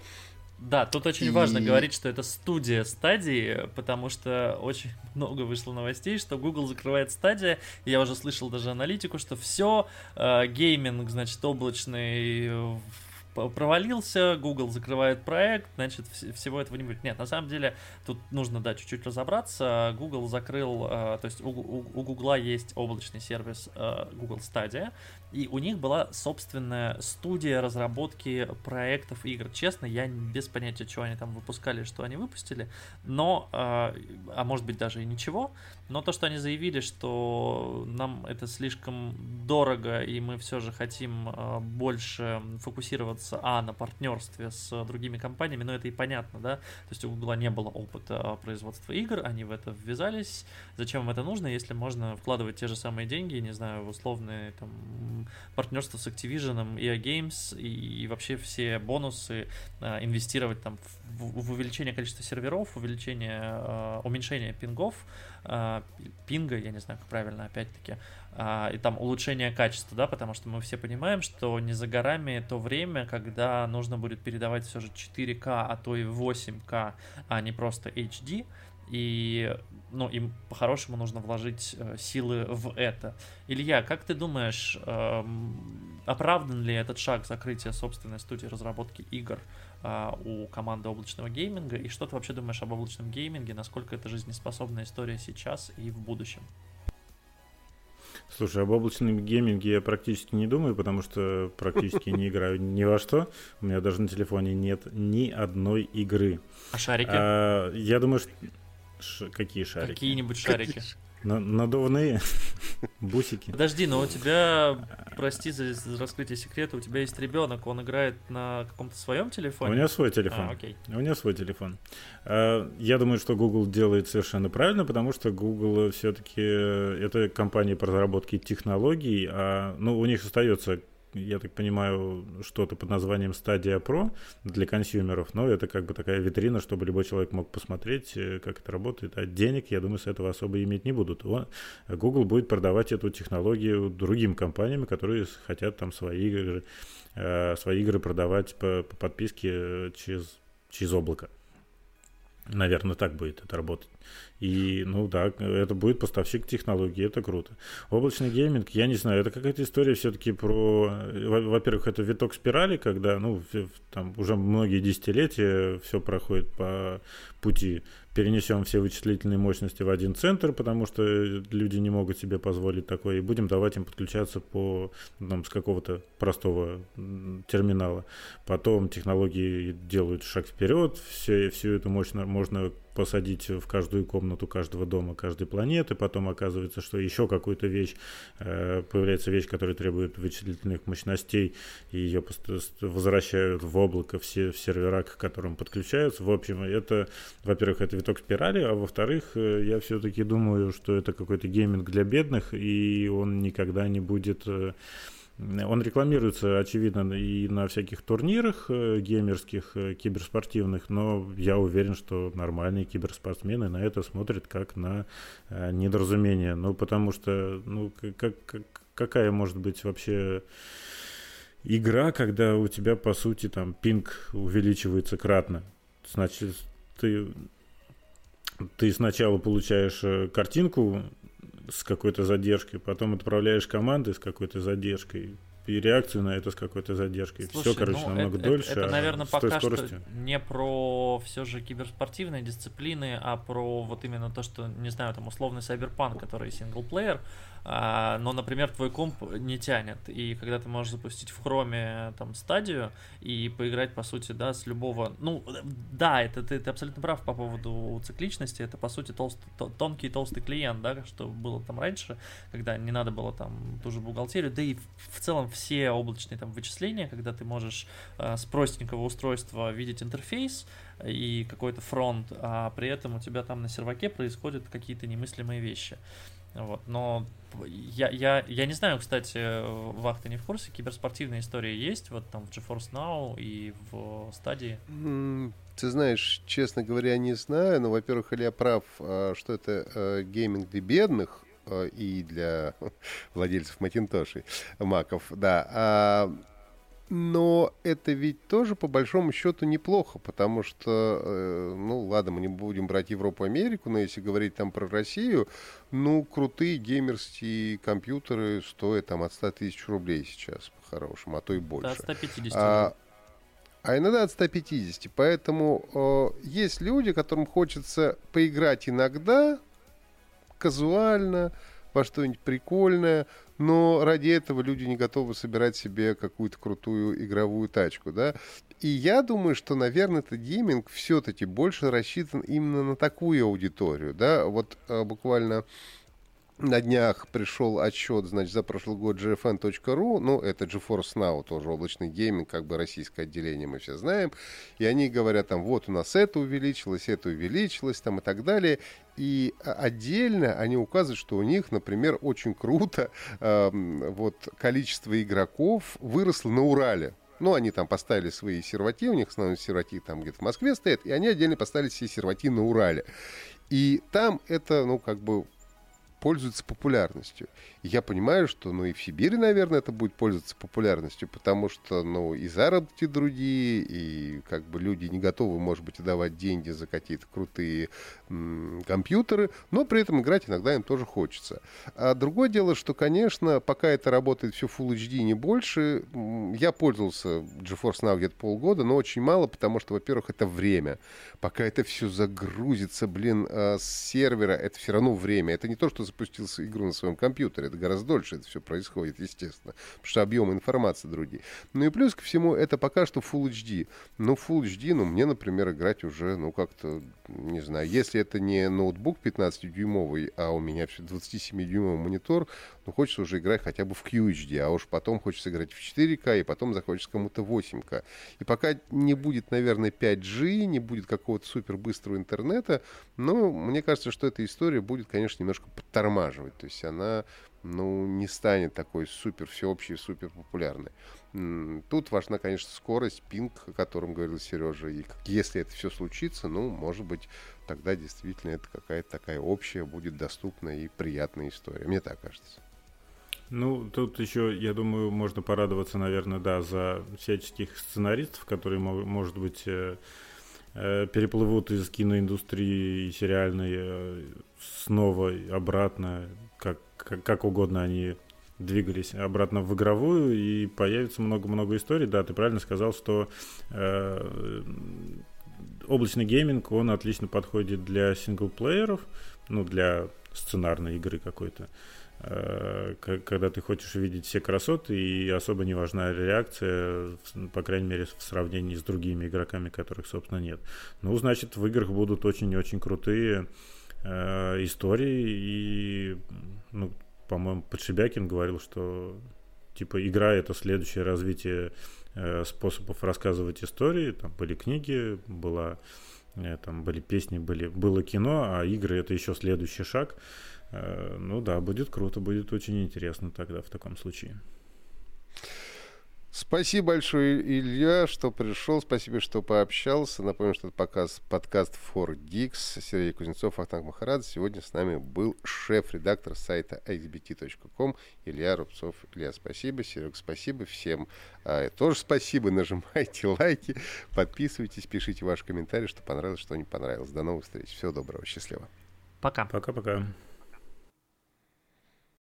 Да, тут очень и... важно говорить, что это студия стадии, потому что очень много вышло новостей, что Google закрывает стадия. Я уже слышал даже аналитику, что все, э, гейминг, значит, облачный провалился, Google закрывает проект, значит, всего этого не будет. Нет, на самом деле, тут нужно, да, чуть-чуть разобраться. Google закрыл, э, то есть у, у, у Google есть облачный сервис э, Google Stadia, и у них была собственная студия разработки проектов игр. Честно, я без понятия, что они там выпускали, что они выпустили, но, а, а может быть даже и ничего, но то, что они заявили, что нам это слишком дорого, и мы все же хотим а, больше фокусироваться, а, на партнерстве с другими компаниями, но это и понятно, да, то есть у Google не было опыта производства игр, они в это ввязались, зачем им это нужно, если можно вкладывать те же самые деньги, не знаю, в условные там партнерство с Activision, EA Games и, вообще все бонусы а, инвестировать там в, в увеличение количества серверов, увеличение, а, уменьшение пингов, а, пинга, я не знаю, как правильно, опять-таки, а, и там улучшение качества, да, потому что мы все понимаем, что не за горами то время, когда нужно будет передавать все же 4К, а то и 8К, а не просто HD, и ну, им по-хорошему нужно вложить э, силы в это. Илья, как ты думаешь, э, оправдан ли этот шаг закрытия собственной студии разработки игр э, у команды облачного гейминга? И что ты вообще думаешь об облачном гейминге? Насколько это жизнеспособная история сейчас и в будущем? Слушай, об облачном гейминге я практически не думаю, потому что практически не играю ни во что. У меня даже на телефоне нет ни одной игры. А шарики? А, я думаю, что Ш- какие шарики? Какие-нибудь шарики. На- надувные *laughs* бусики. Подожди, но у тебя, прости за раскрытие секрета, у тебя есть ребенок, он играет на каком-то своем телефоне? У него свой телефон. А, окей. У него свой телефон. А, Я думаю, что Google делает совершенно правильно, потому что Google все-таки это компания по разработке технологий, а ну, у них остается я так понимаю, что-то под названием Stadia Pro для консюмеров, но это как бы такая витрина, чтобы любой человек мог посмотреть, э, как это работает. А денег, я думаю, с этого особо иметь не будут. Google будет продавать эту технологию другим компаниям, которые хотят там свои игры, э, свои игры продавать по, по подписке э, через, через облако. Наверное, так будет это работать. И, ну да, это будет поставщик технологий, это круто. Облачный гейминг, я не знаю, это какая-то история все-таки про... Во-первых, это виток спирали, когда, ну, там уже многие десятилетия все проходит по пути перенесем все вычислительные мощности в один центр, потому что люди не могут себе позволить такое, и будем давать им подключаться по, там, с какого-то простого терминала. Потом технологии делают шаг вперед, все, всю эту мощь можно посадить в каждую комнату каждого дома, каждой планеты, потом оказывается, что еще какую-то вещь, э, появляется вещь, которая требует вычислительных мощностей, и ее возвращают в облако все в сервера, к которым подключаются. В общем, это, во-первых, это виток спирали, а во-вторых, э, я все-таки думаю, что это какой-то гейминг для бедных, и он никогда не будет э, он рекламируется, очевидно, и на всяких турнирах э, геймерских, э, киберспортивных, но я уверен, что нормальные киберспортсмены на это смотрят как на э, недоразумение. Ну, потому что, ну, как, как, какая может быть вообще игра, когда у тебя, по сути, там, пинг увеличивается кратно? Значит, ты, ты сначала получаешь картинку с какой-то задержкой, потом отправляешь команды с какой-то задержкой, и реакцию на это с какой-то задержкой. Слушай, все, короче, ну, намного это, дольше. Это, это наверное, а пока что не про все же киберспортивные дисциплины, а про вот именно то, что, не знаю, там условный сайберпанк, который синглплеер, а, но, например, твой комп не тянет, и когда ты можешь запустить в хроме там стадию и поиграть, по сути, да, с любого... Ну, да, это ты, ты абсолютно прав по поводу цикличности, это, по сути, толст, тонкий толстый клиент, да, что было там раньше, когда не надо было там ту же бухгалтерию, да и в целом все облачные там вычисления, когда ты можешь э, с простенького устройства видеть интерфейс, и какой-то фронт, а при этом у тебя там на серваке происходят какие-то немыслимые вещи. Вот, но я, я, я не знаю, кстати, Вах, ты не в курсе, киберспортивные истории есть вот там в GeForce Now и в стадии? Ты знаешь, честно говоря, не знаю, но, во-первых, Илья прав, а, что это э, гейминг для бедных, и для *laughs* владельцев Макинтошей, маков, да. А но это ведь тоже по большому счету неплохо, потому что, э, ну ладно, мы не будем брать Европу, Америку, но если говорить там про Россию, ну крутые геймерские компьютеры стоят там от 100 тысяч рублей сейчас по-хорошему, а то и больше. Да, от 150. А, а иногда от 150. Поэтому э, есть люди, которым хочется поиграть иногда, казуально, во что-нибудь прикольное, но ради этого люди не готовы собирать себе какую-то крутую игровую тачку, да. И я думаю, что, наверное, этот гейминг все-таки больше рассчитан именно на такую аудиторию, да. Вот а, буквально на днях пришел отчет, значит, за прошлый год gfn.ru, ну, это GeForce Now, тоже облачный гейминг, как бы российское отделение, мы все знаем, и они говорят там, вот у нас это увеличилось, это увеличилось, там и так далее, и отдельно они указывают, что у них, например, очень круто э, вот количество игроков выросло на Урале, ну, они там поставили свои серваки, у них основной серваки там где-то в Москве стоят, и они отдельно поставили все серваки на Урале. И там это, ну, как бы пользуется популярностью. Я понимаю, что ну и в Сибири, наверное, это будет пользоваться популярностью, потому что ну и заработки другие, и как бы люди не готовы, может быть, давать деньги за какие-то крутые м- компьютеры, но при этом играть иногда им тоже хочется. А другое дело, что, конечно, пока это работает все Full HD не больше, я пользовался GeForce Now где-то полгода, но очень мало, потому что, во-первых, это время. Пока это все загрузится, блин, а, с сервера, это все равно время. Это не то, что запустил игру на своем компьютере. Это гораздо дольше это все происходит, естественно, потому что объем информации другие. Ну и плюс ко всему, это пока что Full HD. Ну, Full HD, ну, мне, например, играть уже, ну, как-то, не знаю, если это не ноутбук 15-дюймовый, а у меня все 27-дюймовый монитор, ну, хочется уже играть хотя бы в QHD, а уж потом хочется играть в 4К, и потом захочется кому-то 8К. И пока не будет, наверное, 5G, не будет какого-то супер быстрого интернета, но мне кажется, что эта история будет, конечно, немножко подтормаживать. То есть она ну, не станет такой супер всеобщей, супер популярной. Тут важна, конечно, скорость, пинг, о котором говорил Сережа. И если это все случится, ну, может быть, тогда действительно это какая-то такая общая будет доступная и приятная история. Мне так кажется. Ну, тут еще, я думаю, можно порадоваться, наверное, да, за всяческих сценаристов, которые, может быть, э, переплывут из киноиндустрии и сериальной э, снова обратно, как, как, как угодно они двигались обратно в игровую, и появится много-много историй. Да, ты правильно сказал, что э, облачный гейминг, он отлично подходит для синглплееров, ну, для сценарной игры какой-то. Э, когда ты хочешь видеть все красоты, и особо не важна реакция, по крайней мере, в сравнении с другими игроками, которых, собственно, нет. Ну, значит, в играх будут очень-очень крутые э, истории, и, ну, по-моему, Подшибякин говорил, что, типа, игра — это следующее развитие э, способов рассказывать истории. Там были книги, была, э, там были песни, были, было кино, а игры — это еще следующий шаг — ну да, будет круто, будет очень интересно тогда в таком случае. Спасибо большое, Илья, что пришел. Спасибо, что пообщался. Напомню, что это показ, подкаст For Dix. Сергей Кузнецов, Ахтанг Махарадзе. Сегодня с нами был шеф-редактор сайта xbt.com Илья Рубцов. Илья, спасибо. Серег, спасибо. Всем а, тоже спасибо. *laughs* Нажимайте лайки, подписывайтесь, пишите ваши комментарии, что понравилось, что не понравилось. До новых встреч. Всего доброго. Счастливо. Пока. Пока-пока.